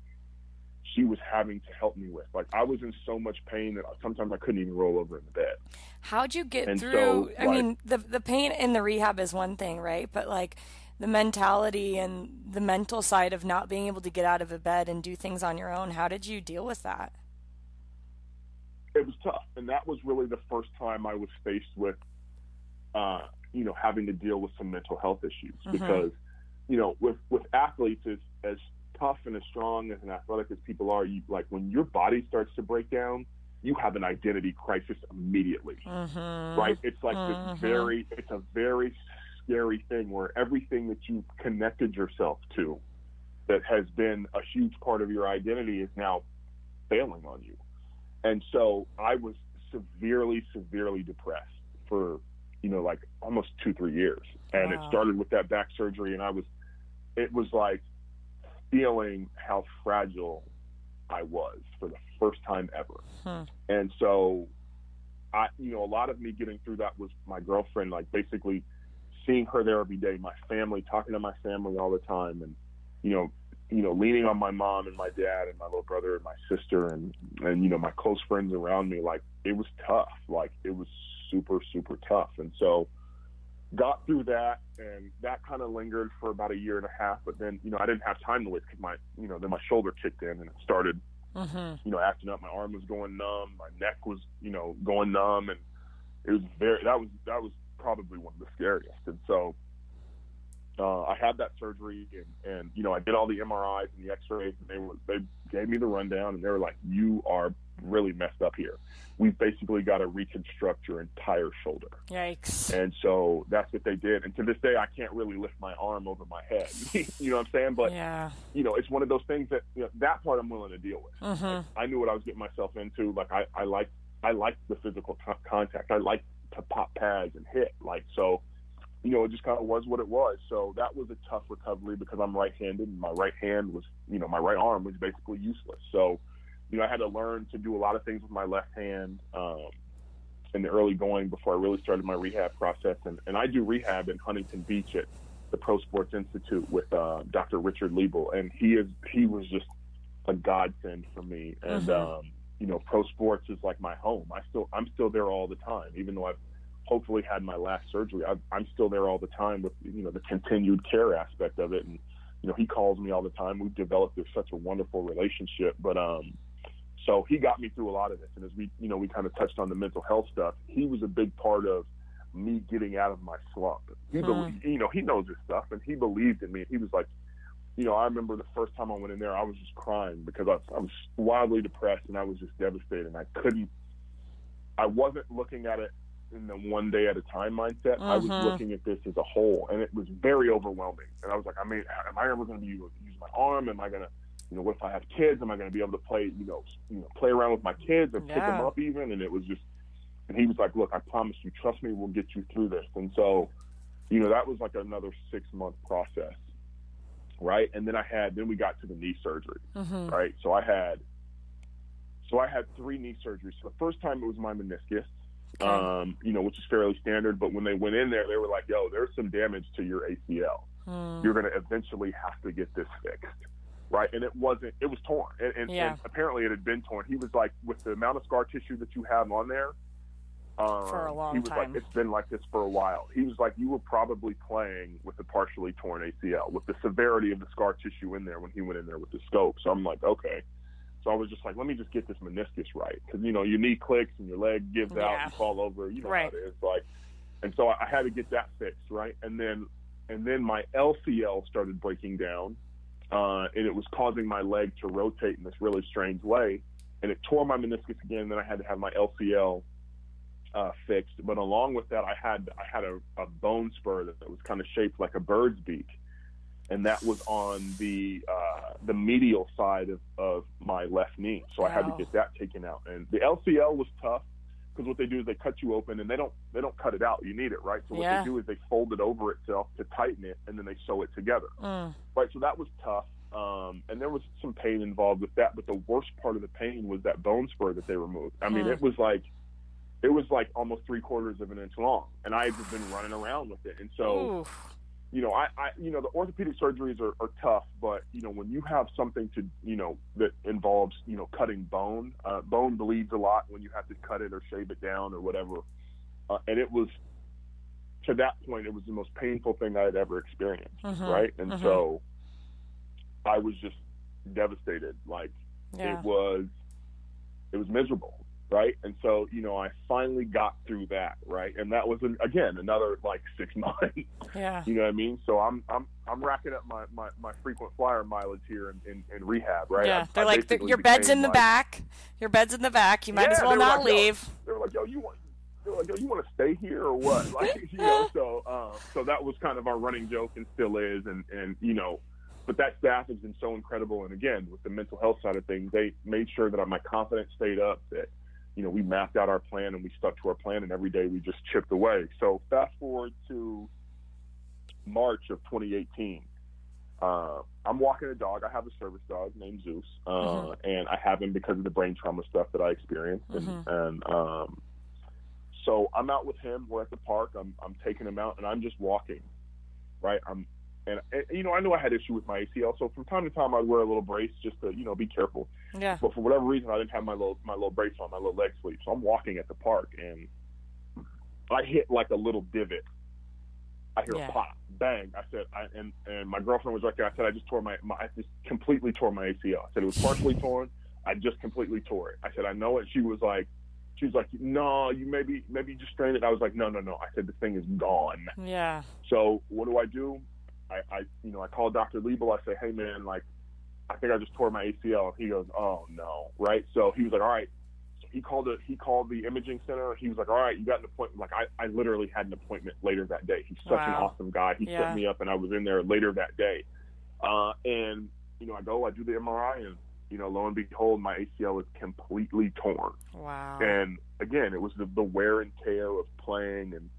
she was having to help me with. Like I was in so much pain that sometimes I couldn't even roll over in the bed. How'd you get And through? so, I like- mean, the the pain in the rehab is one thing, right? But like the mentality and the mental side of not being able to get out of a bed and do things on your own. How did you deal with that? It was tough, and that was really the first time I was faced with, uh, you know, having to deal with some mental health issues Mhm. because, you know, with with athletes as as tough and as strong as and athletic as people are, you like when your body starts to break down, you have an identity crisis immediately, Mm-hmm. right? It's like Mhm. this very, it's a very scary thing where everything that you've connected yourself to, that has been a huge part of your identity, is now failing on you. And so I was severely, severely depressed for, you know, like almost two, three years. And Wow. it started with that back surgery. And I was, it was like feeling how fragile I was for the first time ever. Hmm. And so I, you know, a lot of me getting through that was my girlfriend, like basically seeing her there every day, my family, talking to my family all the time. And, you know, you know, leaning on my mom and my dad and my little brother and my sister and and you know my close friends around me, like it was tough. Like it was super super tough. And so got through that, and that kind of lingered for about a year and a half. But then you know I didn't have time to wait because my you know then my shoulder kicked in and it started Mm-hmm. you know acting up. My arm was going numb, my neck was you know going numb, and it was very that was that was probably one of the scariest. And so uh, I had that surgery, and, and you know I did all the MRIs and the X-rays, and they were they gave me the rundown, and they were like, "You are really messed up here. We've basically got to reconstruct your entire shoulder." Yikes. And so that's what they did. And to this day, I can't really lift my arm over my head. [LAUGHS] you know what I'm saying? But yeah. you know, it's one of those things that you know, that part I'm willing to deal with. Mm-hmm. I knew what I was getting myself into. Like I, I like, I like the physical t- contact. I like to pop pads and hit. Like so, you know, it just kind of was what it was. So that was a tough recovery because I'm right-handed, and my right hand was, you know, my right arm was basically useless. So, you know, I had to learn to do a lot of things with my left hand. Um, in the early going before I really started my rehab process, and, and I do rehab in Huntington Beach at the Pro Sports Institute with uh, Dr. Richard Liebel, and he is he was just a godsend for me. And Mhm. um, you know, pro sports is like my home. I still I'm still there all the time, even though I've hopefully had my last surgery. i I'm still there all the time with you know the continued care aspect of it, and you know he calls me all the time. We've developed this, such a wonderful relationship, but um. So he got me through a lot of this, and as we, you know, we kind of touched on the mental health stuff. He was a big part of me getting out of my slump. He, believed, you know, he knows his stuff, and he believed in me. He was like, you know, I remember the first time I went in there, I was just crying because I, I was wildly depressed and I was just devastated. And I couldn't, I wasn't looking at it in the one day at a time mindset. I was looking at this as a whole, and it was very overwhelming. And I was like, I mean, am I ever going to be able to use my arm? Am I going to, you know, what if I have kids? Am I going to be able to play, you know, you know, play around with my kids or pick them up even? And it was just, and he was like, look, I promise you, trust me, we'll get you through this. And so, you know, that was like another six month process, right? And then I had, then we got to the knee surgery, Mm-hmm. right? So I had, so I had three knee surgeries. So the first time it was my meniscus, Okay. um, you know, which is fairly standard. But when they went in there, they were like, "Yo, there's some damage to your ACL. Mm. You're going to eventually have to get this fixed." Right, and it wasn't. It was torn, and, and, Yeah. and apparently it had been torn. He was like, with the amount of scar tissue that you have on there, um, For a long he was time. like, it's been like this for a while. He was like, you were probably playing with a partially torn ACL with the severity of the scar tissue in there when he went in there with the scope. So I'm like, okay. So I was just like, let me just get this meniscus right because you know your knee clicks and your leg gives out Yeah. and fall over. You know Right. how it is. Like, and so I I had to get that fixed, right? And then and then my LCL started breaking down, uh, and it was causing my leg to rotate in this really strange way, and it tore my meniscus again. And then I had to have my LCL uh, fixed. But along with that, I had I had a, a bone spur that was kind of shaped like a bird's beak, and that was on the uh, the medial side of, of my left knee. So I had to get that taken out. And the LCL was tough because what they do is they cut you open and they don't they don't cut it out. You need it, right? So what Yeah. they do is they fold it over itself to tighten it, and then they sew it together. Mm. Right. So that was tough. Um, and there was some pain involved with that, but the worst part of the pain was that bone spur that they removed. I mean, Hmm. it was like, it was like almost three quarters of an inch long, and I had just been running around with it. And so. You know, I, I, you know, the orthopedic surgeries are, are tough, but you know, when you have something to, you know, that involves, you know, cutting bone, uh, bone bleeds a lot when you have to cut it or shave it down or whatever. Uh, and it was, to that point, it was the most painful thing I had ever experienced, Mhm. right? And Mhm. so, I was just devastated. Like Yeah. it was, it was miserable, right? And so, you know, I finally got through that, right? And that was an, again another like six [LAUGHS] months. Yeah. You know what I mean? So I'm I'm I'm racking up my, my, my frequent flyer mileage here in, in, in rehab, right? Yeah. I- They're I like, basically your bed's in the back. Your bed's in the back. You might Yeah, as well not like, leave. They were like, "Yo, you want?" They were like, "Yo, you want to stay here or what?" [LAUGHS] Like, you know. So, um, so that was kind of our running joke, and still is, and and you know, but that staff has been so incredible. And again, with the mental health side of things, they made sure that my confidence stayed up. That you know, we mapped out our plan and we stuck to our plan, and every day we just chipped away. So, fast forward to March of 2018. Uh, I'm walking a dog. I have a service dog named Zeus, uh, Mhm. and I have him because of the brain trauma stuff that I experienced. And, Mhm. and um, so I'm out with him. We're at the park. I'm I'm taking him out, and I'm just walking. Right. I'm and, and you know I knew I had issue with my ACL, so from time to time I'd wear a little brace just to you know be careful. Yeah. But for whatever reason, I didn't have my little my little brace on, my little leg sleeve. So I'm walking at the park, and I hit like a little divot. I hear Yeah. a pop, bang. I said, I, and and my girlfriend was right there. I said, I just tore my, my I just completely tore my ACL. I said it was partially [LAUGHS] torn. I just completely tore it. I said, I know it. She was like, she was like, no, you maybe maybe you just strained it. I was like, no, no, no. I said the thing is gone. Yeah. So what do I do? I, I you know I call Dr. Liebel. I say, hey man, like I think I just tore my ACL. And he goes, oh no, right? So he was like, all right. So he called it. He called the imaging center. He was like, all right, you got an appointment. Like I, I literally had an appointment later that day. He's such an awesome guy. He Yeah. set me up, and I was in there later that day. Uh, and you know I go, I do the MRI, and you know lo and behold, my ACL is completely torn. Wow. And again, it was the, the wear and tear of playing and,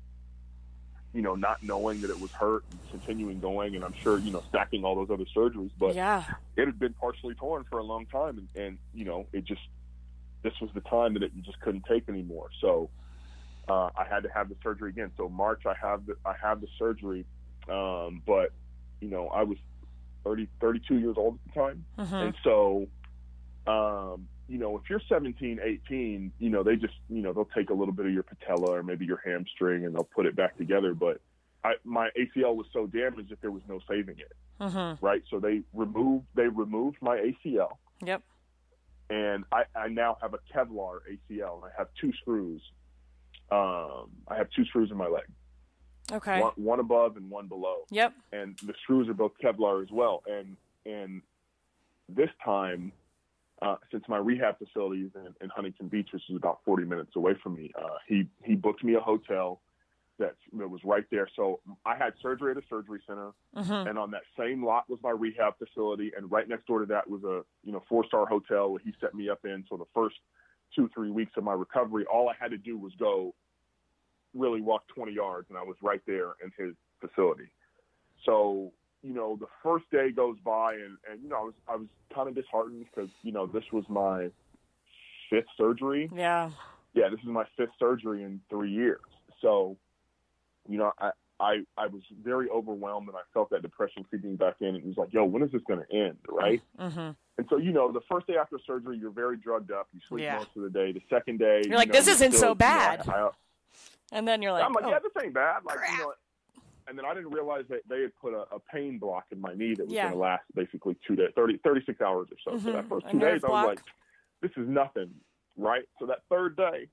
you know, not knowing that it was hurt and continuing going. And I'm sure, you know, stacking all those other surgeries, but yeah. it had been partially torn for a long time. And, and, you know, it just, this was the time that it just couldn't take anymore. So, uh, I had to have the surgery again. So March, I have the, I have the surgery. Um, but, you know, I was 30, 32 years old at the time. hmm And so, um, you know, if you're 17, 18, you know, they just, you know, they'll take a little bit of your patella or maybe your hamstring and they'll put it back together. But I, my ACL was so damaged that there was no saving it, hmm right? So they removed, they removed my ACL Yep. and I, I now have a Kevlar ACL. I have two screws. Um, I have two screws in my leg, Okay. one, one above and one below. Yep. and the screws are both Kevlar as well. And and this time, uh, since my rehab facility is in, in Huntington Beach, which is about 40 minutes away from me, uh, he he booked me a hotel that was right there. So I had surgery at a surgery center, Mm-hmm. and on that same lot was my rehab facility, and right next door to that was a you know four star hotel where he set me up in. So the first two three weeks of my recovery, all I had to do was go really walk 20 yards, and I was right there in his facility. So you know the first day goes by, and and you know I was I was kind of disheartened because you know this was my fifth surgery Yeah. yeah, this is my fifth surgery in three years. So, you know, I, I, I was very overwhelmed and I felt that depression creeping back in. And it was like, yo, when is this going to end? Right. Mm-hmm. And so, you know, the first day after surgery, you're very drugged up. You sleep Yeah. most of the day. The second day, You're like, know, "This isn't still- so you know, bad." I, I, And then you're like, I'm like, oh, yeah, this ain't bad. Like, crap. you know, and then I didn't realize that they had put a, a pain block in my knee that was Yeah. going to last basically two days, 30, 36 hours or so. So Mhm. that first two days, I was like, this is nothing, right? So that third day,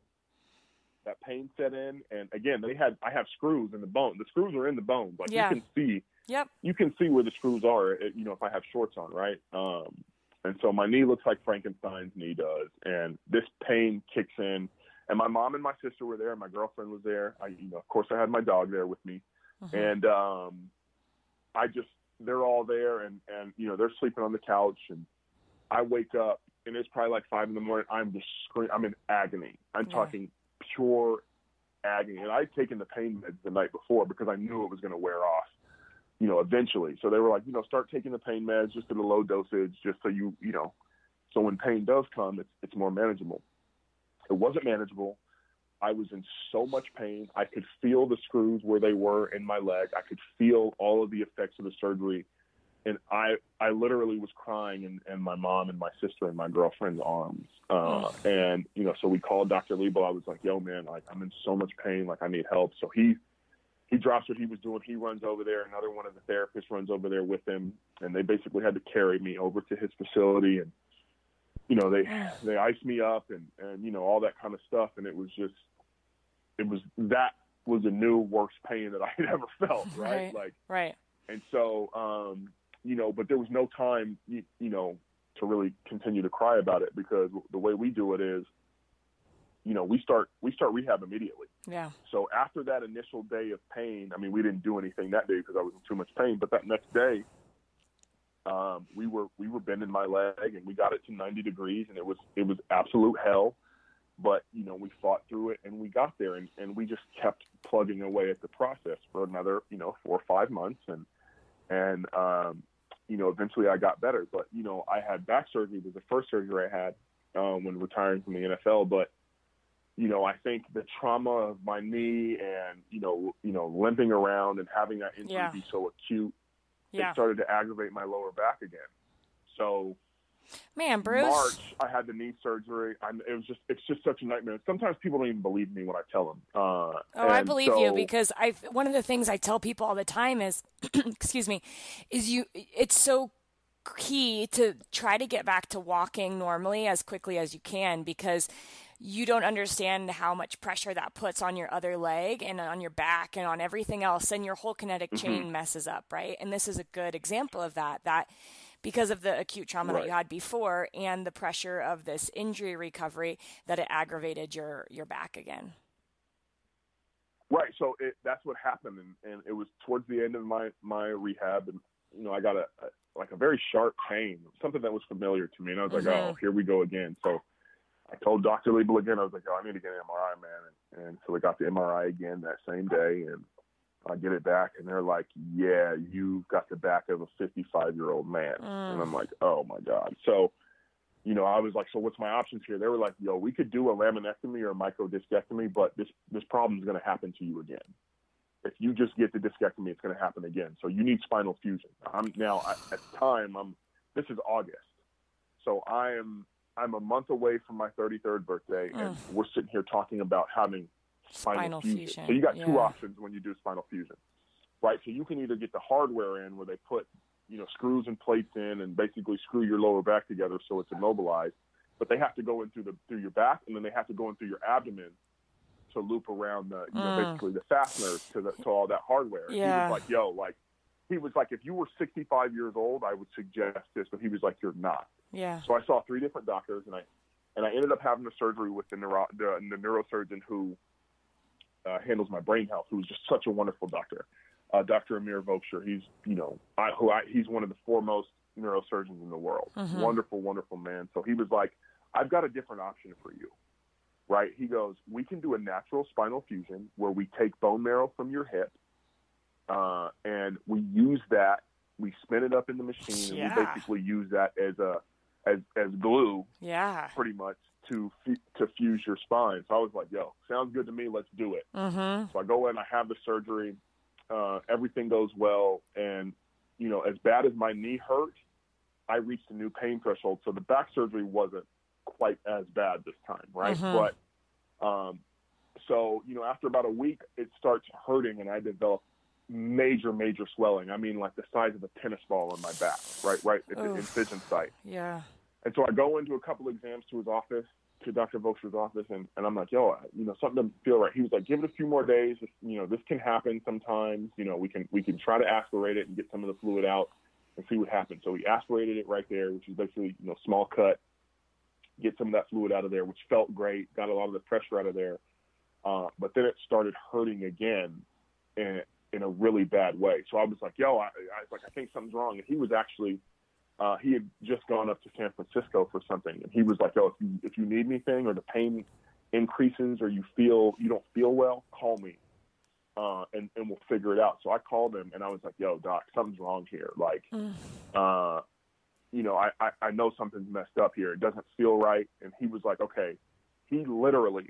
that pain set in, and again, they had I have screws in the bone. The screws are in the bone, like Yeah. you can see. Yep. You can see where the screws are. uh, You know, if I have shorts on, right? Um, and so my knee looks like Frankenstein's knee does, and this pain kicks in. And my mom and my sister were there, and my girlfriend was there. I, you know, of course, I had my dog there with me, Mhm. and um, I just they're all there, and and you know they're sleeping on the couch, and I wake up, and it's probably like five in the morning. I'm just screaming. I'm in agony. I'm Yeah. talking pure agony, and I'd taken the pain meds the night before because I knew it was going to wear off, you know, eventually. So they were like, you know, start taking the pain meds just at a low dosage, just so you, you know, so when pain does come, it's it's more manageable. It wasn't manageable. I was in so much pain. I could feel the screws where they were in my leg. I could feel all of the effects of the surgery. And I, I literally was crying in, in my mom and my sister and my girlfriend's arms. Uh, and, you know, so we called Dr. Liebel. I was like, yo, man, like, I'm in so much pain. Like, I need help. So he, he drops what he was doing. He runs over there. Another one of the therapists runs over there with him. And they basically had to carry me over to his facility. And, you know, they, [SIGHS] they iced me up and, and, you know, all that kind of stuff. And it was just, it was, that was the new worst pain that [LAUGHS] I had ever felt. Right. Right. Like, right. and so, um, you know, but there was no time, you, you know, to really continue to cry about it because the way we do it is, you know, we start we start rehab immediately. Yeah. So after that initial day of pain, I mean, we didn't do anything that day because I was in too much pain. But that next day, um, we were we were bending my leg and we got it to 90 degrees and it was it was absolute hell. But you know, we fought through it and we got there and, and we just kept plugging away at the process for another you know four or five months and and um, you know eventually I got better. But you know, I had back surgery. Was the first surgery I had um, when retiring from the NFL, but you know, I think the trauma of my knee and you know, you know, limping around and having that injury Yeah. be so acute, Yeah. it started to aggravate my lower back again. So Man, Bruce. March, I had the knee surgery. I'm, it was just, it's just such a nightmare. Sometimes people don't even believe me when I tell them. Uh, Oh, I believe you because I one of the things I tell people all the time is [CLEARS THROAT] excuse me is you it's so key to try to get back to walking normally as quickly as you can because you don't understand how much pressure that puts on your other leg and on your back and on everything else and your whole kinetic Mm-hmm. chain messes up, right? And this is a good example of that that because of the acute trauma that you had before and the pressure of this injury recovery that it aggravated your your back again. Right. So it, that's what happened, and, and it was towards the end of my my rehab, and you know I got a, a like a very sharp pain, something that was familiar to me, and I was like, Mhm. oh, here we go again. So I told Dr. Liebel again, I was like, oh, I need to get an MRI, man, and, and so we got the MRI again that same day, and I get it back, and they're like, yeah, you've got the back of a 55 year old man, Mm. and I'm like, oh my god. So you know, I was like, so what's my options here? They were like, yo, we could do a laminectomy or a microdiscectomy, but this this problem is going to happen to you again. If you just get the discectomy, it's going to happen again. So you need spinal fusion. I'm now at at the time. I'm. This is August, so I am. I'm a month away from my 33rd birthday, and we're sitting here talking about having spinal, Spinal fusion. fusion, So you got two options when you do spinal fusion, right? So you can either get the hardware in where they put you know screws and plates in and basically screw your lower back together so it's immobilized, but they have to go in through the through your back and then they have to go in through your abdomen to loop around the you know Mm. basically the fasteners to the to all that hardware. And he was like, "Yo, like he was like, if you were 65 years old, I would suggest this, but he was like, you're not. Yeah. So I saw three different doctors, and I and I ended up having a surgery with the neuro the, the neurosurgeon who uh, handles my brain health, who's just such a wonderful doctor, uh, Dr. Amir Vokshoori. He's you know I, who I, he's one of the foremost neurosurgeons in the world. Mhm. Wonderful, wonderful man. So he was like, I've got a different option for you. Right? He goes, we can do a natural spinal fusion where we take bone marrow from your hip, uh, and we use that. We spin it up in the machine, Yeah. and we basically use that as a as as glue Yeah. pretty much to fu- to fuse your spine. So I was like, "Yo, sounds good to me. Let's do it." Mm-hmm. So I go in, I have the surgery, uh, everything goes well, and you know, as bad as my knee hurt, I reached a new pain threshold. So the back surgery wasn't quite as bad this time, right? Mhm. But um, so you know, after about a week, it starts hurting, and I develop major, major swelling. I mean, like the size of a tennis ball on my back, right, right at the Oof. incision site. Yeah. And so I go into a couple of exams to his office, to Dr. Vokshoori's office, and, and I'm like, yo, you know, something doesn't feel right. He was like, give it a few more days. You know, this can happen sometimes. You know, we can we can try to aspirate it and get some of the fluid out and see what happens. So he aspirated it right there, which is basically you know small cut, get some of that fluid out of there, which felt great, got a lot of the pressure out of there. Uh, but then it started hurting again, in in a really bad way. So I was like, yo, I, I was like, I think something's wrong. And he was actually uh, he had just gone up to San Francisco for something, and he was like, "Oh, if you if you need anything or the pain increases or you feel you don't feel well, call me, uh, and and we'll figure it out." So I called him, and I was like, "Yo, doc, something's wrong here. Like, Mm. uh, you know, I, I I know something's messed up here. It doesn't feel right." And he was like, "Okay." He literally,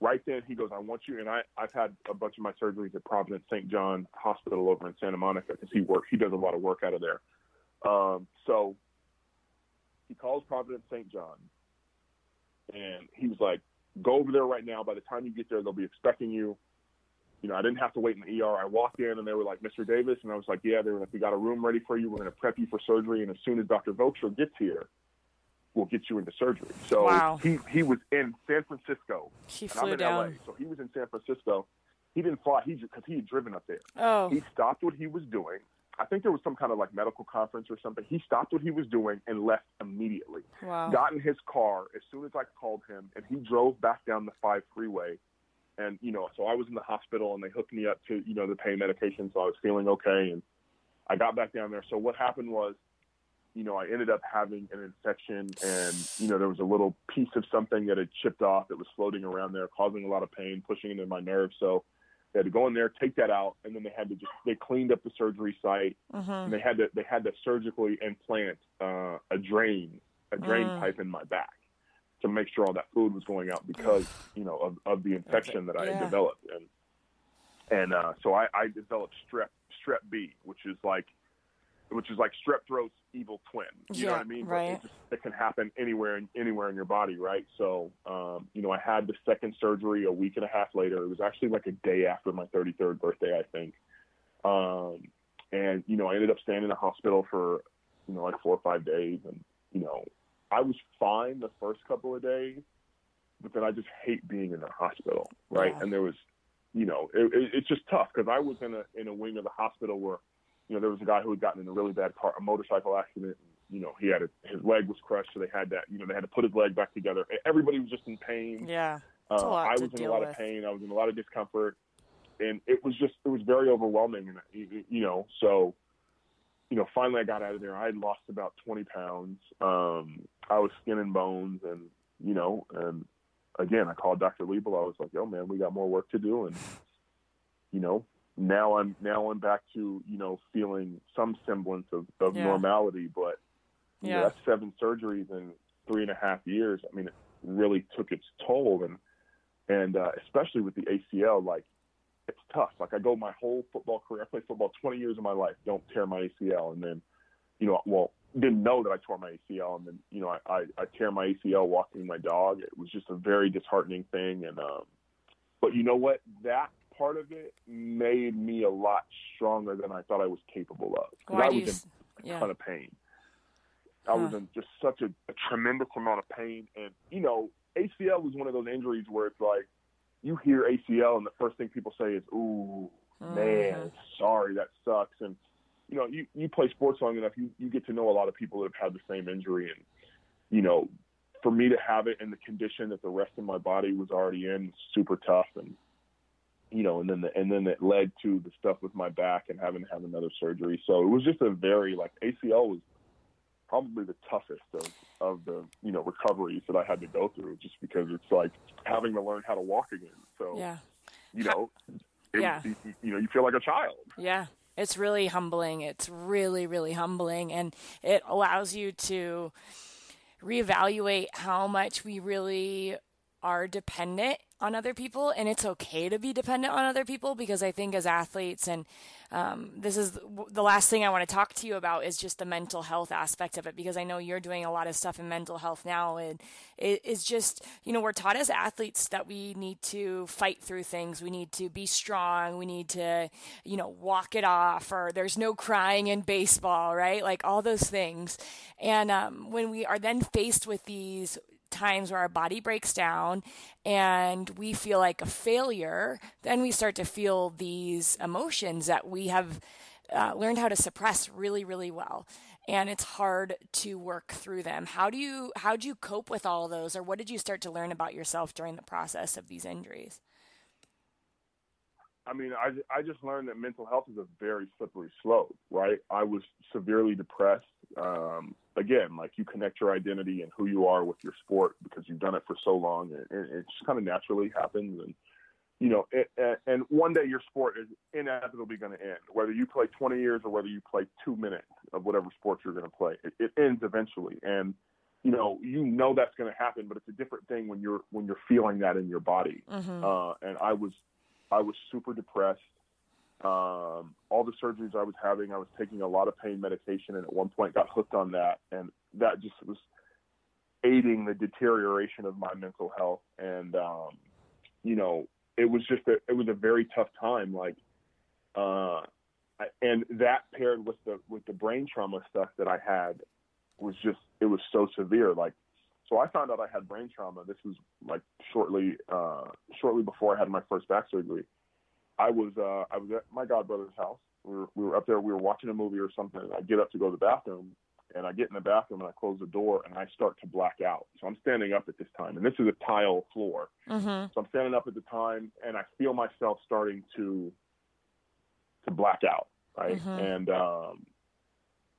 right then, he goes, "I want you." And I I've had a bunch of my surgeries at Providence St. John Hospital over in Santa Monica because he works. He does a lot of work out of there. Um, so he calls Providence St. John, and he was like, "Go over there right now. By the time you get there, they'll be expecting you." You know, I didn't have to wait in the ER. I walked in, and they were like, "Mr. Davis," and I was like, "Yeah." They were like, "We got a room ready for you. We're going to prep you for surgery, and as soon as Dr. Vokshoori gets here, we'll get you into surgery." So Wow. he he was in San Francisco, She and I'm flew in down. LA. So he was in San Francisco. He didn't fly. He just, because he had driven up there Oh. he stopped what he was doing. I think there was some kind of like medical conference or something. He stopped what he was doing and left immediately. Wow. Got in his car as soon as I called him, and he drove back down the five freeway. And you know, so I was in the hospital, and they hooked me up to you know the pain medication, so I was feeling okay. And I got back down there. So what happened was, you know, I ended up having an infection, and you know there was a little piece of something that had chipped off that was floating around there, causing a lot of pain, pushing into my nerve. So they had to go in there, take that out, and then they had to just they cleaned up the surgery site, Mm-hmm. and they had to they had to surgically implant uh, a drain a drain Mm. pipe in my back to make sure all that food was going out because you know of, of the infection that I Yeah. had developed, and and uh, so I, I developed strep strep B, which is like which is like strep throat's evil twin. You know what I mean? Right. It, just, it can happen anywhere in anywhere in your body, right? So, um, you know, I had the second surgery a week and a half later. It was actually like a day after my 33rd birthday, I think. Um, and you know, I ended up staying in the hospital for you know like four or five days, and you know, I was fine the first couple of days, but then I just hate being in the hospital, right? Yeah. And there was, you know, it, it, it's just tough because I was in a in a wing of the hospital where you know, there was a guy who had gotten in a really bad car, a motorcycle accident. You know, he had a, his leg was crushed, so they had that. You know, they had to put his leg back together. Everybody was just in pain. Yeah. Uh, I was in a lot with. of pain. I was in a lot of discomfort, and it was just it was very overwhelming. And you you know, so you know, finally I got out of there. I had lost about twenty pounds. Um, I was skin and bones, and you know, and again, I called Dr. Liebel. I was like, "Yo, man, we got more work to do," and you know, now I'm now I'm back to you know feeling some semblance of, of Yeah. normality, but you know, Yeah. that's seven surgeries in three and a half years. I mean, it really took its toll, and and uh, especially with the ACL, like it's tough. Like I go my whole football career, I played football 20 years of my life, don't tear my ACL, and then you know, well, didn't know that I tore my ACL, and then you know, I I, I tear my ACL walking my dog. It was just a very disheartening thing, and um, but you know what, that part of it made me a lot stronger than I thought I was capable of. Why I do you? was in s- Yeah. ton of pain. I was in just such a, a tremendous amount of pain, and you know, ACL was one of those injuries where it's like you hear ACL, and the first thing people say is, "Ooh, man, mm-hmm. sorry, that sucks. And you know, you you play sports long enough, you you get to know a lot of people that have had the same injury, and you know, for me to have it in the condition that the rest of my body was already in, super tough, and you know, and then the, and then it led to the stuff with my back and having to have another surgery. So it was just a very like ACL was probably the toughest of, of the you know recoveries that I had to go through, just because it's like having to learn how to walk again. So Yeah. you know, [LAUGHS] it, Yeah. you, you know, you feel like a child. Yeah. It's really humbling. It's really, really humbling. And it allows you to reevaluate how much we really are dependent on other people. And it's okay to be dependent on other people because I think as athletes, and um, this is the last thing I want to talk to you about is just the mental health aspect of it because I know you're doing a lot of stuff in mental health now. And it is just, you know, we're taught as athletes that we need to fight through things. We need to be strong. We need to, you know, walk it off or there's no crying in baseball, right? Like all those things. And um, when we are then faced with these times where our body breaks down and we feel like a failure, then we start to feel these emotions that we have uh, learned how to suppress really, really well. And it's hard to work through them. How do you how do you cope with all those, or what did you start to learn about yourself during the process of these injuries? I mean, I, I just learned that mental health is a very slippery slope, right? I was severely depressed. Um, again, like you connect your identity and who you are with your sport because you've done it for so long, and, and it just kind of naturally happens. And you know, it, and one day your sport is inevitably going to end, whether you play 20 years or whether you play two minutes of whatever sport you're going to play. It, it ends eventually, and you know, you know that's going to happen, but it's a different thing when you're when you're feeling that in your body. Mm-hmm. Uh, and I was I was super depressed. Um, all the surgeries I was having, I was taking a lot of pain medication, and at one point got hooked on that, and that just was aiding the deterioration of my mental health. And um, you know, it was just a it was a very tough time. Like, uh, I- and that paired with the with the brain trauma stuff that I had was just it was so severe. Like, so I found out I had brain trauma. This was like shortly uh, shortly before I had my first back surgery. I was uh, I was at my godbrother's house. We were we were up there. We were watching a movie or something. And I get up to go to the bathroom, and I get in the bathroom and I close the door and I start to black out. So I'm standing up at this time, and this is a tile floor. Mm-hmm. So I'm standing up at the time, and I feel myself starting to to black out, right? Mhm. And um,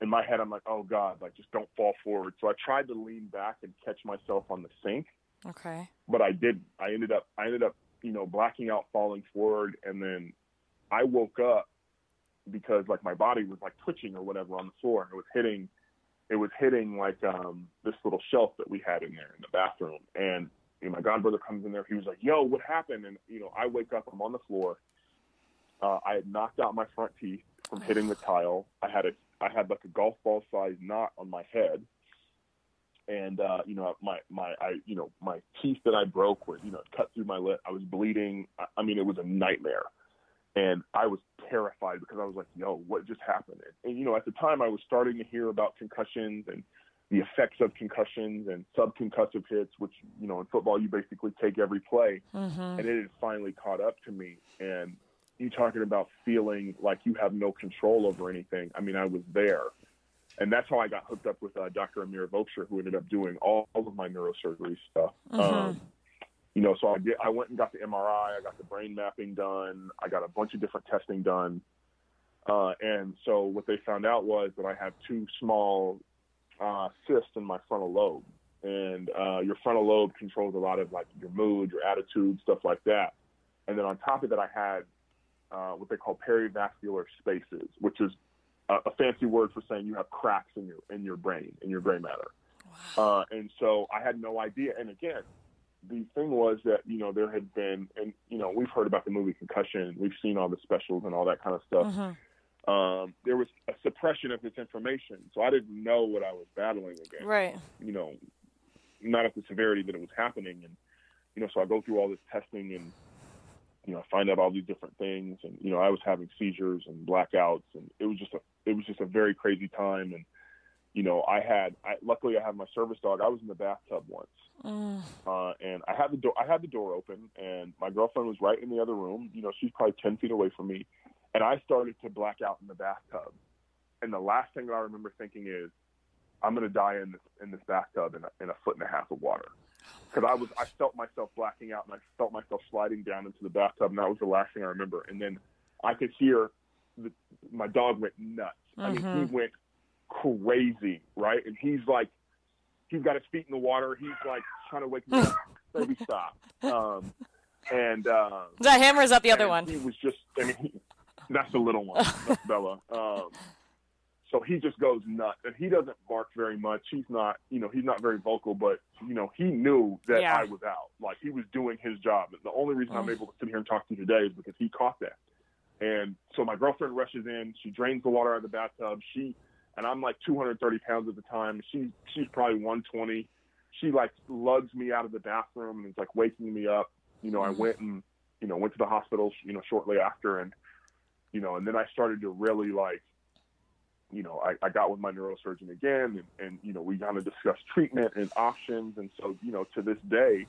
in my head, I'm like, oh God, like just don't fall forward. So I tried to lean back and catch myself on the sink, Okay. but I didn't. I ended up, I ended up, you know, blacking out, falling forward, and then I woke up because like my body was like twitching or whatever on the floor, it was hitting, it was hitting like um this little shelf that we had in there in the bathroom, and you know, my godbrother comes in there. He was like, "Yo, what happened?" And you know, I wake up. I'm on the floor. Uh, I had knocked out my front teeth from hitting the tile. I had a, I had like a golf ball size knot on my head, and uh, you know, my my, I, you know, my teeth that I broke were, you know, cut through my lip. I was bleeding. I, I mean, it was a nightmare, and I was terrified because I was like, "Yo, what just happened?" And, and you know, at the time, I was starting to hear about concussions and the effects of concussions and subconcussive hits, which you know in football you basically take every play, Mm-hmm. and it had finally caught up to me. And you talking about feeling like you have no control over anything. I mean, I was there, and that's how I got hooked up with uh, Dr. Amir Vokshoori, who ended up doing all, all of my neurosurgery stuff. Um, you know, so I get, I went and got the MRI, I got the brain mapping done, I got a bunch of different testing done. Uh, and so what they found out was that I have two small uh, cysts in my frontal lobe. And uh, your frontal lobe controls a lot of like your mood, your attitude, stuff like that. And then on top of that, I had uh, what they call perivascular spaces, which is a, a fancy word for saying you have cracks in your in your brain, in your gray matter. Uh, and so I had no idea. And again, the thing was that you know there had been, and you know we've heard about the movie Concussion, we've seen all the specials and all that kind of stuff. Mm-hmm. Um, there was a suppression of this information, so I didn't know what I was battling against. Right. You know, not at the severity that it was happening, and you know, so I go through all this testing and you know, I find out all these different things, and you know, I was having seizures and blackouts, and it was just a it was just a very crazy time, and you know, I had I, luckily I have my service dog. I was in the bathtub once, Mm. uh, and I had the door I had the door open, and my girlfriend was right in the other room. You know, she's probably ten feet away from me, and I started to black out in the bathtub. And the last thing that I remember thinking is, I'm going to die in this in this bathtub in a, in a foot and a half of water. Because I was, I felt myself blacking out, and I felt myself sliding down into the bathtub, and that was the last thing I remember. And then I could hear the, my dog went nuts. I mean, he went crazy, right? And he's like, he's got his feet in the water. He's like trying to wake me up. [LAUGHS] Baby, stop. Um, and um, Is that him or is that the other one? He was just, I mean, he, that's the little one, [LAUGHS] that's Bella. Um, so he just goes nuts, and he doesn't bark very much. He's not, you know, he's not very vocal, but you know, he knew that Yeah. I was out. Like he was doing his job. And the only reason I'm able to sit here and talk to you today is because he caught that. And so my girlfriend rushes in. She drains the water out of the bathtub. She and I'm like 230 pounds at the time. She she's probably 120. She like lugs me out of the bathroom and is like waking me up. You know, I mm-hmm. went and you know went to the hospital. You know, shortly after, and you know, and then I started to really like, you know, I, I got with my neurosurgeon again, and, and you know, we kind of discussed treatment and options. And so, you know, to this day,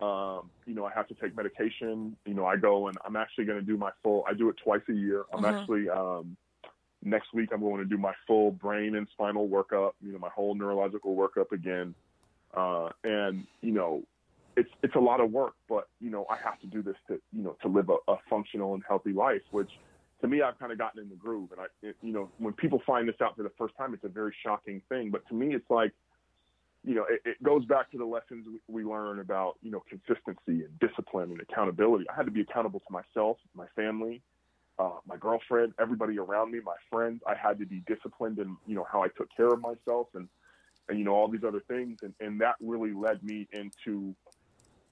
um, you know, I have to take medication. You know, I go and I'm actually going to do my full. I do it twice a year. I'm Mhm. actually um, next week. I'm going to do my full brain and spinal workup. You know, my whole neurological workup again. Uh, and you know, it's it's a lot of work, but you know, I have to do this to you know to live a, a functional and healthy life, which to me I've kind of gotten in the groove. And I, it, you know, when people find this out for the first time, it's a very shocking thing. But to me, it's like you know, it, it goes back to the lessons we, learn about, you know, consistency and discipline and accountability. I had to be accountable to myself, my family, uh, my girlfriend, everybody around me, my friends. I had to be disciplined in, you know, how I took care of myself and, and you know, all these other things. And, and that really led me into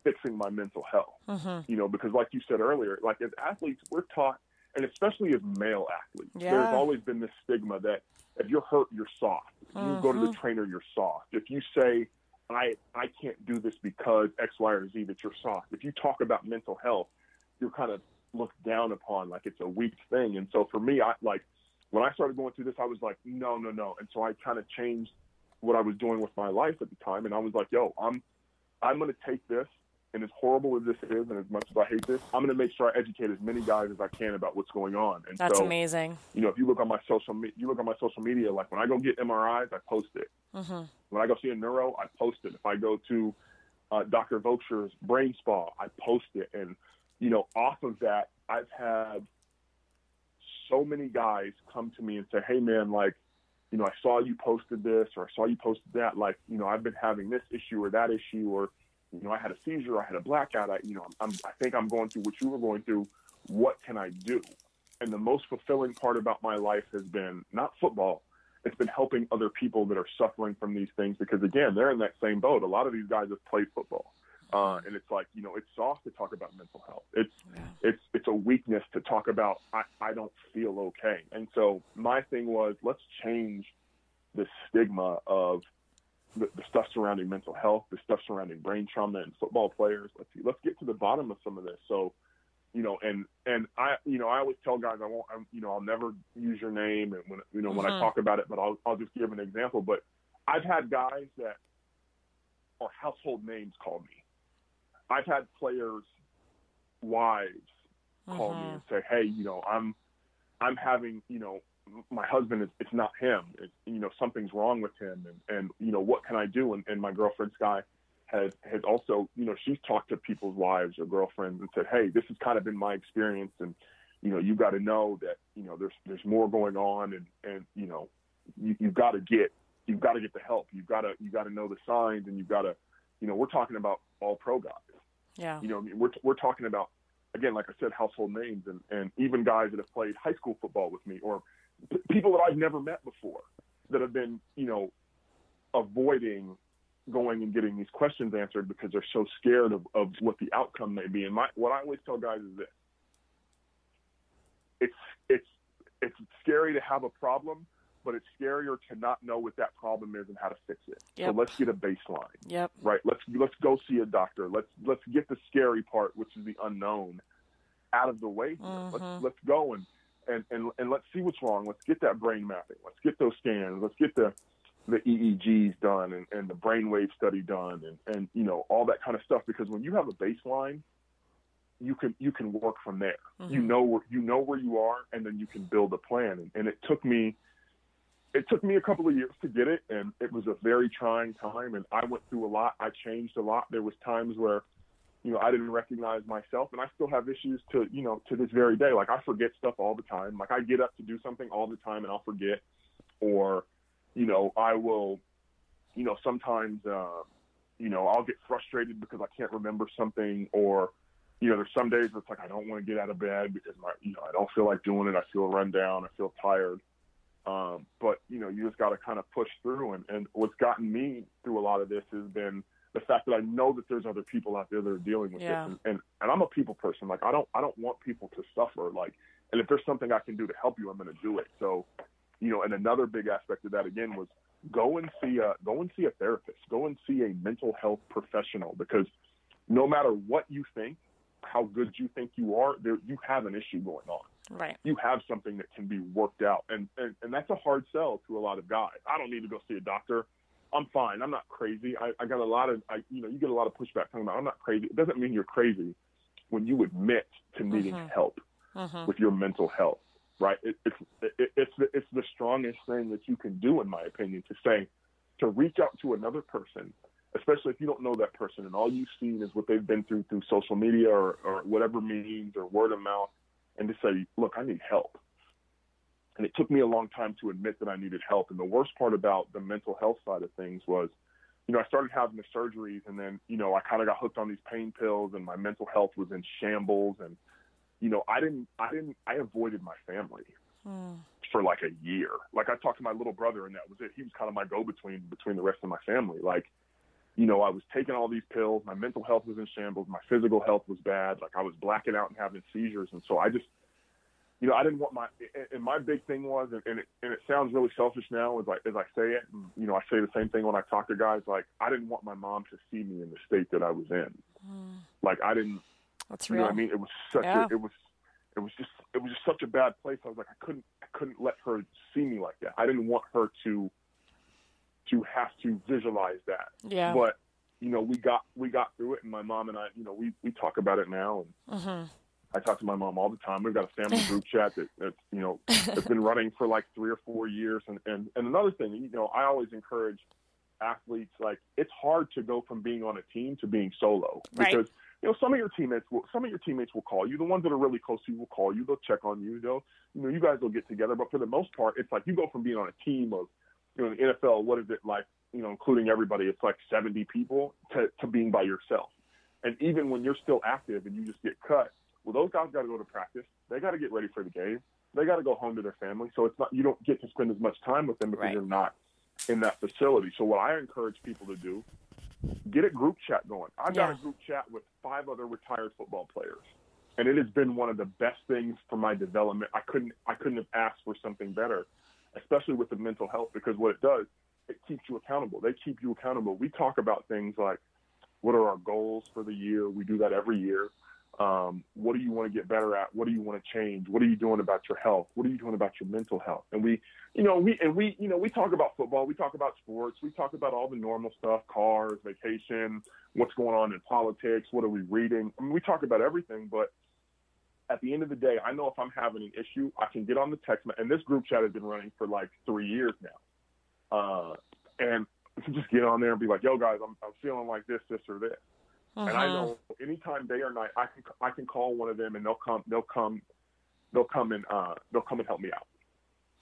fixing my mental health, Mm-hmm. you know, because like you said earlier, like as athletes, we're taught, and especially as male athletes, Yeah. there's always been this stigma that if you're hurt, you're soft. If you go to the Mhm. trainer, you're soft. If you say, I, I can't do this because X, Y, or Z, that you're soft. If you talk about mental health, you're kind of looked down upon like it's a weak thing. And so for me, I like when I started going through this, I was like, no, no, no. And so I kind of changed what I was doing with my life at the time. And I was like, yo, I'm, I'm going to take this. And as horrible as this is, and as much as I hate this, I'm going to make sure I educate as many guys as I can about what's going on. And That's so, amazing. you know, if you look on my social, me- you look on my social media, like when I go get MRIs, I post it. Mm-hmm. When I go see a neuro, I post it. If I go to uh, Dr. Vokshoori's brain spa, I post it. And, you know, off of that, I've had so many guys come to me and say, hey, man, like, you know, I saw you posted this or I saw you posted that. Like, you know, I've been having this issue or that issue or, you know, I had a seizure, I had a blackout. I, you know, I'm, I think I'm going through what you were going through. What can I do? And the most fulfilling part about my life has been not football, it's been helping other people that are suffering from these things because again they're in that same boat a lot of these guys have played football uh, and it's like you know it's soft to talk about mental health it's Yeah. it's it's a weakness to talk about I, I don't feel okay and so my thing was let's change the stigma of the, the stuff surrounding mental health the stuff surrounding brain trauma and football players let's see, let's get to the bottom of some of this so you know, and and I, you know, I always tell guys I won't, I'm, you know, I'll never use your name, and when you know when I Mhm. talk about it, but I'll I'll just give an example. But I've had guys that are household names call me. I've had players' wives call me Mhm. and say, hey, you know, I'm I'm having, you know, my husband is it's not him. It's, you know, something's wrong with him, and and you know, what can I do? And, and my girlfriend Sky has has also, you know, she's talked to people's wives or girlfriends and said, hey, this has kind of been my experience, and you know, you got to know that you know there's there's more going on, and and you know, you, you've got to get you've got to get the help. You've got to you got to know the signs, and you've got to, you know, we're talking about all pro guys. Yeah. You know, I mean, we're we're talking about again, like I said, household names, and and even guys that have played high school football with me, or p- people that I've never met before, that have been, you know, avoiding going and getting these questions answered because they're so scared of, of what the outcome may be. And my what I always tell guys is this: it's it's it's scary to have a problem, but it's scarier to not know what that problem is and how to fix it. Yep. So let's get a baseline Yep. right? Let's let's go see a doctor. Let's let's get the scary part, which is the unknown, out of the way. Here. Mhm. Let's let's go and, and and and let's see what's wrong. Let's get that brain mapping. Let's get those scans. Let's get the the EEGs done and, and the brainwave study done and, and you know all that kind of stuff because when you have a baseline you can you can work from there. Mm-hmm. You know where you know where you are, and then you can build a plan. And, and it took me it took me a couple of years to get it, and it was a very trying time. And I went through a lot. I changed a lot. There was times where you know I didn't recognize myself, and I still have issues to you know to this very day. Like I forget stuff all the time. Like I get up to do something all the time, and I'll forget, or you know I will, you know sometimes. Uh, you know, I'll get frustrated because I can't remember something or you know, there's some days it's like I don't want to get out of bed because my, you know, I don't feel like doing it. I feel run down. I feel tired. Um, but you know, you just got to kind of push through. And, and what's gotten me through a lot of this has been the fact that I know that there's other people out there that are dealing with yeah. this. And, and and I'm a people person. Like I don't I don't want people to suffer. Like, and if there's something I can do to help you, I'm going to do it. So, you know, and another big aspect of that again was go and see a go and see a therapist. Go and see a mental health professional because no matter what you think how good you think you are, there you have an issue going on. Right. You have something that can be worked out, and, and and that's a hard sell to a lot of guys. I don't need to go see a doctor. I'm fine. I'm not crazy. I, I got a lot of, I, you know, you get a lot of pushback talking about I'm not crazy. It doesn't mean you're crazy when you admit to needing mm-hmm. help mm-hmm. with your mental health. Right. It, it's it, it's the, it's the strongest thing that you can do, in my opinion, to say to reach out to another person especially if you don't know that person and all you've seen is what they've been through through social media or, or whatever means or word of mouth, and to say, look, I need help. And it took me a long time to admit that I needed help. And the worst part about the mental health side of things was, you know, I started having the surgeries, and then, you know, I kind of got hooked on these pain pills, and my mental health was in shambles. And, you know, I didn't, I didn't, I avoided my family. Mm. For like a year, like I talked to my little brother, and that was it. He was kind of my go-between between the rest of my family. Like, you know, I was taking all these pills. My mental health was in shambles. My physical health was bad. Like I was blacking out and having seizures. And so I just, you know, I didn't want my, and my big thing was, and it, and it sounds really selfish now as I, as I say it, and, you know, I say the same thing when I talk to guys, like I didn't want my mom to see me in the state that I was in. Mm. Like I didn't, That's you real. know what I mean? It was such Yeah. a, it was, it was just, it was just such a bad place. I was like, I couldn't, I couldn't let her see me like that. I didn't want her to, to have to visualize that. Yeah. But you know, we got we got through it, and my mom and I, you know, we we talk about it now, and hmm I talk to my mom all the time. We've got a family group [LAUGHS] chat that that's you know that's been running for like three or four years, and and and another thing, you know, I always encourage athletes like it's hard to go from being on a team to being solo Right. because you know some of your teammates will some of your teammates will call you. The ones that are really close to you will call you. They'll check on you. They'll you know you guys will get together. But for the most part it's like you go from being on a team of you know the NFL what is it like you know including everybody it's like 70 people to to being by yourself. And even when you're still active and you just get cut well those guys got to go to practice they got to get ready for the game they got to go home to their family so it's not you don't get to spend as much time with them because Right. you're not in that facility. So what I encourage people to do, get a group chat going. I've got a group chat with five other retired football players. And it has been one of the best things for my development. I couldn't I couldn't have asked for something better, especially with the mental health because what it does, it keeps you accountable. They keep you accountable. We talk about things like what are our goals for the year? We do that every year. Um, what do you want to get better at? What do you want to change? What are you doing about your health? What are you doing about your mental health? And we, you know, we and we, you know, we talk about football. We talk about sports. We talk about all the normal stuff: cars, vacation, what's going on in politics. What are we reading? I mean, we talk about everything. But at the end of the day, I know if I'm having an issue, I can get on the text. And this group chat has been running for like three years now, uh, and just get on there and be like, "Yo, guys, I'm, I'm feeling like this, this, or this." And I Mhm. know anytime day or night, I can I can call one of them and they'll come they'll come they'll come and uh, they'll come and help me out.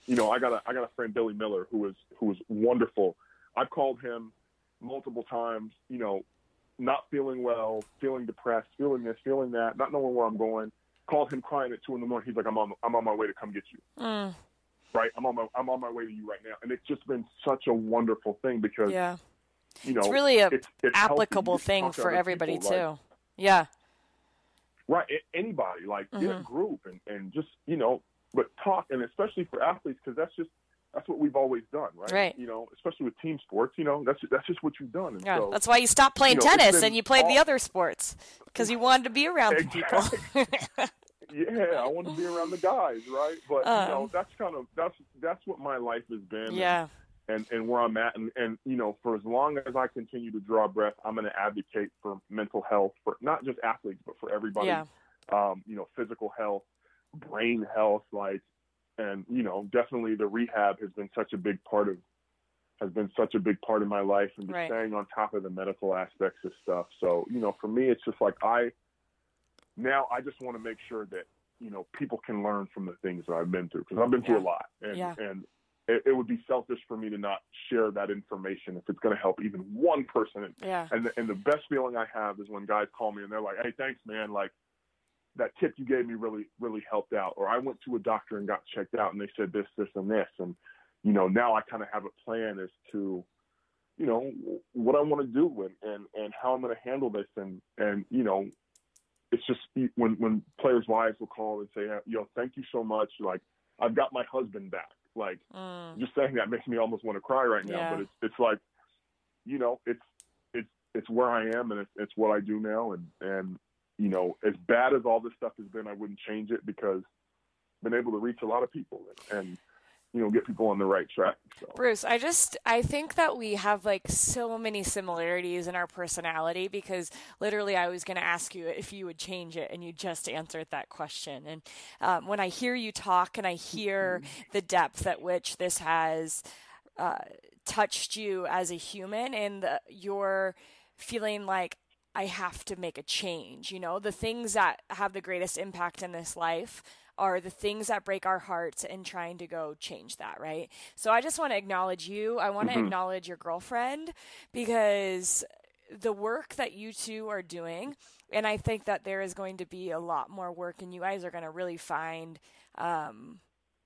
You know, I got a I got a friend Billy Miller who is who is wonderful. I've called him multiple times. You know, not feeling well, feeling depressed, feeling this, feeling that, not knowing where I'm going. Called him crying at two in the morning. He's like, I'm on I'm on my way to come get you. Mm. Right, I'm on my I'm on my way to you right now. And it's just been such a wonderful thing because Yeah. You know It's really a it's, it's applicable thing to for other everybody people, too. like, yeah. Right. Anybody, like get a Mhm. group and, and just, you know, but talk, and especially for athletes, because that's just, that's what we've always done, right? Right. You know, especially with team sports, you know, that's that's just what you've done. And Yeah. so, That's why you stopped playing you know, tennis and you played the other sports because you wanted to be around the people. [LAUGHS] yeah, I want to be around the guys, right? But you Um, know, that's kind of that's that's what my life has been. yeah. and and and where I'm at, and and you know, for as long as I continue to draw breath, I'm going to advocate for mental health for not just athletes, but for everybody Yeah. um, you know, physical health, brain health, like, and you know, definitely the rehab has been such a big part of has been such a big part of my life and just Right. staying on top of the medical aspects of stuff. So, you know, for me, it's just like I now I just want to make sure that you know people can learn from the things that I've been through because I've been through Yeah. a lot, and Yeah. and it, it would be selfish for me to not share that information if it's going to help even one person. And Yeah. and the, and the best feeling I have is when guys call me and they're like, "Hey, thanks, man. Like that tip you gave me really really helped out." Or I went to a doctor and got checked out and they said this, this, and this, and you know now I kind of have a plan as to you know what I want to do and and and how I'm going to handle this and and you know it's just when when players' wives will call and say, "Yo, thank you so much. Like I've got my husband back." Like Mm. just saying that makes me almost want to cry right now. Yeah. But it's it's like, you know, it's it's it's where I am and it's it's what I do now. And and you know, as bad as all this stuff has been, I wouldn't change it because I've been able to reach a lot of people and, and you know get people on the right track. So Bruce, I just I think that we have like so many similarities in our personality because literally I was going to ask you if you would change it and you just answered that question. And um, when I hear you talk and I hear the depth at which this has uh, touched you as a human and the, your feeling like I have to make a change. You know, the things that have the greatest impact in this life are the things that break our hearts and trying to go change that, right? So I just want to acknowledge you. I want to acknowledge your girlfriend because the work that you two are doing, and I think that there is going to be a lot more work, and you guys are going to really find. Um,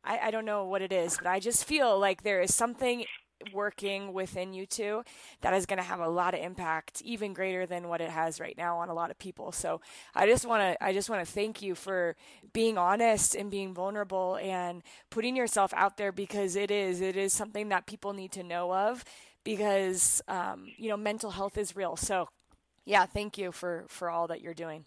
I, I don't know what it is, but I just feel like there is something working within you two that is going to have a lot of impact even greater than what it has right now on a lot of people so i just want to i just want to thank you for being honest and being vulnerable and putting yourself out there because it is it is something that people need to know of because um, you know mental health is real so yeah thank you for for all that you're doing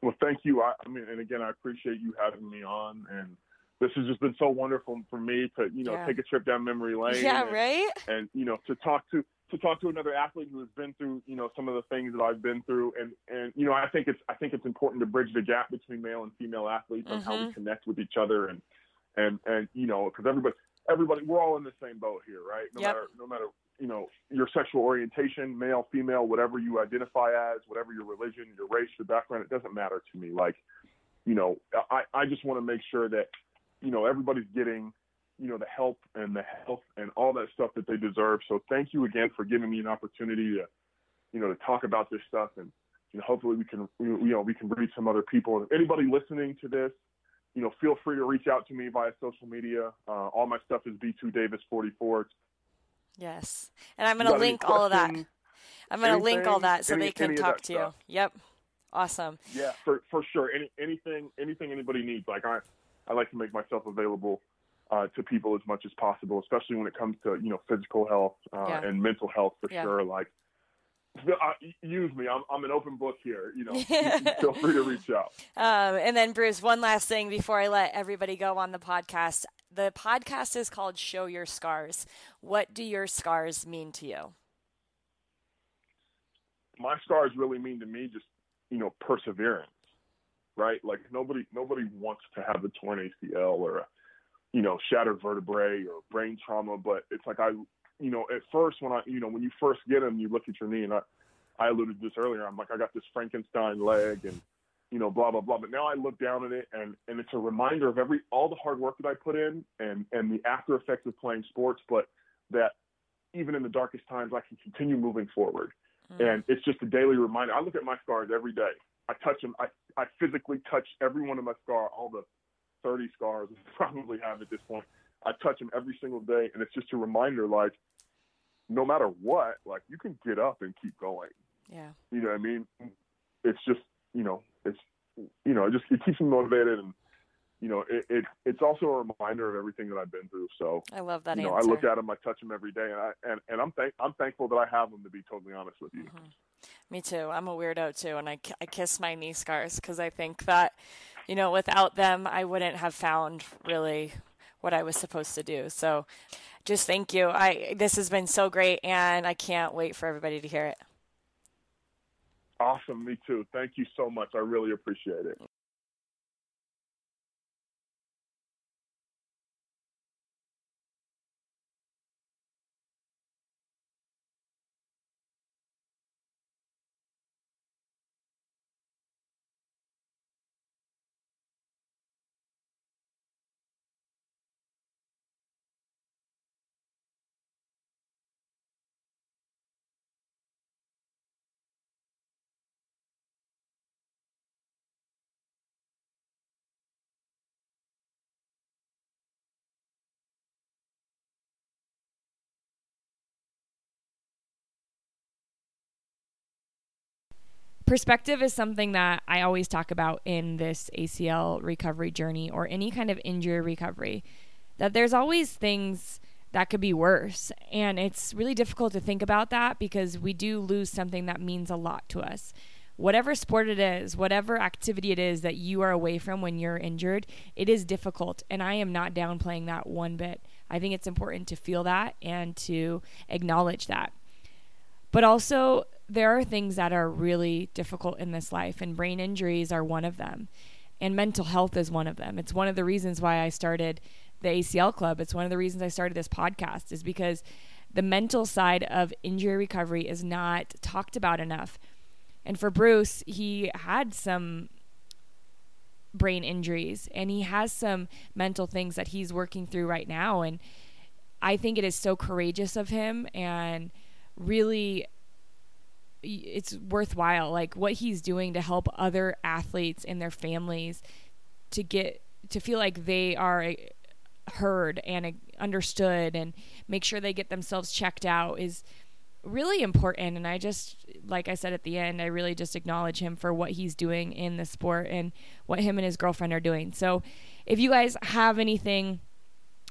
well, thank you. I, I mean, and again, I appreciate you having me on and. This has just been so wonderful for me to, you know, Yeah. take a trip down memory lane. yeah and, right and you know to talk to to talk to another athlete who has been through you know some of the things that I've been through and and you know I think it's I think it's important to bridge the gap between male and female athletes and how we mm-hmm. connect with each other and and and you know because everybody everybody we're all in the same boat here right no Yep. matter no matter you know your sexual orientation male female whatever you identify as whatever your religion your race your background it doesn't matter to me like you know I I just want to make sure that you know everybody's getting you know the help and the health and all that stuff that they deserve. So thank you again for giving me an opportunity to you know to talk about this stuff and you know hopefully we can you know we can reach some other people. And if anybody listening to this, you know feel free to reach out to me via social media. Uh, all my stuff is B2 Davis 44. yes and i'm going to link all of that i'm going to link all that so any- they can talk to you stuff. yep awesome Yeah, for for sure. Any anything anything anybody needs. Like I I like to make myself available uh, to people as much as possible, especially when it comes to you know physical health uh, Yeah. and mental health for Yeah. sure. Like uh, use me. I'm I'm an open book here. You know, [LAUGHS] feel free to reach out. Um, and then, Bruce, one last thing before I let everybody go on the podcast. The podcast is called Show Your Scars. What do your scars mean to you? my scars really mean to me just you know perseverance right like nobody nobody wants to have a torn acl or a you know shattered vertebrae or brain trauma but it's like i you know at first when i you know when you first get them you look at your knee and i i alluded to this earlier i'm like i got this frankenstein leg and you know blah blah blah but now i look down at it and and it's a reminder of every all the hard work that i put in and and the after effects of playing sports but that even in the darkest times i can continue moving forward hmm. and it's just a daily reminder. I look at my scars every day. I touch them. I, I physically touch every one of my scars, all the 30 scars [LAUGHS] I probably have at this point. I touch them every single day. And it's just a reminder, like, no matter what, like, you can get up and keep going. Yeah. You know what I mean? It's just, you know, it's, you know, it just, it keeps me motivated. And, you know, it, it it's also a reminder of everything that I've been through. So, I love that you know, answer. I look at them, I touch them every day, and I and, and I'm thank I'm thankful that I have them. To be totally honest with you, mm-hmm. Me too. I'm a weirdo too, and I, I kiss my knee scars because I think that, you know, without them, I wouldn't have found really what I was supposed to do. So, just thank you. I this has been so great, and I can't wait for everybody to hear it. Awesome. Me too. Thank you so much. I really appreciate it. Perspective is something that I always talk about in this ACL recovery journey or any kind of injury recovery. That there's always things that could be worse. And it's really difficult to think about that because we do lose something that means a lot to us. Whatever sport it is, whatever activity it is that you are away from when you're injured, it is difficult. And I am not downplaying that one bit. I think it's important to feel that and to acknowledge that. But also, there are things that are really difficult in this life, and brain injuries are one of them. And mental health is one of them. It's one of the reasons why I started the ACL Club. It's one of the reasons I started this podcast, is because the mental side of injury recovery is not talked about enough. And for Bruce, he had some brain injuries and he has some mental things that he's working through right now. And I think it is so courageous of him and really it's worthwhile like what he's doing to help other athletes and their families to get to feel like they are eh, heard and eh, understood and make sure they get themselves checked out is really important and I just like I said at the end I really just acknowledge him for what he's doing in the sport and what him and his girlfriend are doing. So if you guys have anything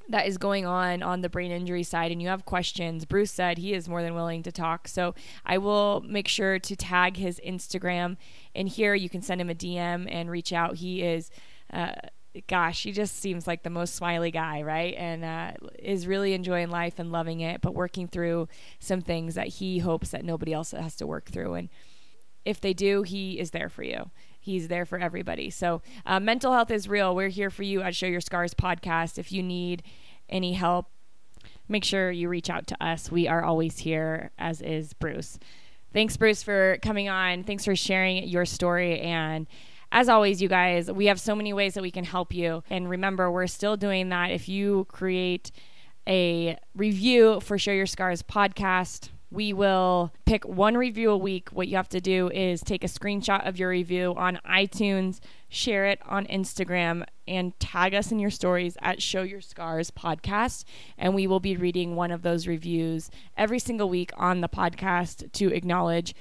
that is going on on the brain injury side and you have questions, Bruce said he is more than willing to talk. So I will make sure to tag his Instagram in here. You can send him a DM and reach out. He is, uh, gosh, he just seems like the most smiley guy, right? And uh, is really enjoying life and loving it, but working through some things that he hopes that nobody else has to work through. And if they do, he is there for you. He's there for everybody. So, uh, mental health is real. We're here for you at Show Your Scars podcast. If you need any help, make sure you reach out to us. We are always here, as is Bruce. Thanks, Bruce, for coming on. Thanks for sharing your story. And as always, you guys, we have so many ways that we can help you. And remember, we're still doing that. If you create a review for Show Your Scars podcast, we will pick one review a week. What you have to do is take a screenshot of your review on iTunes, share it on Instagram, and tag us in your stories at Show Your Scars Podcast. And we will be reading one of those reviews every single week on the podcast to acknowledge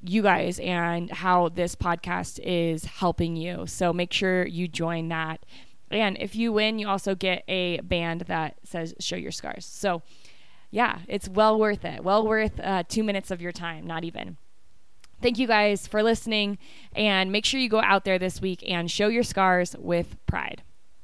you guys and how this podcast is helping you. So make sure you join that. And if you win, you also get a band that says Show Your Scars. So, yeah, it's well worth it. Well worth uh, two minutes of your time, not even. Thank you guys for listening, and make sure you go out there this week and show your scars with pride.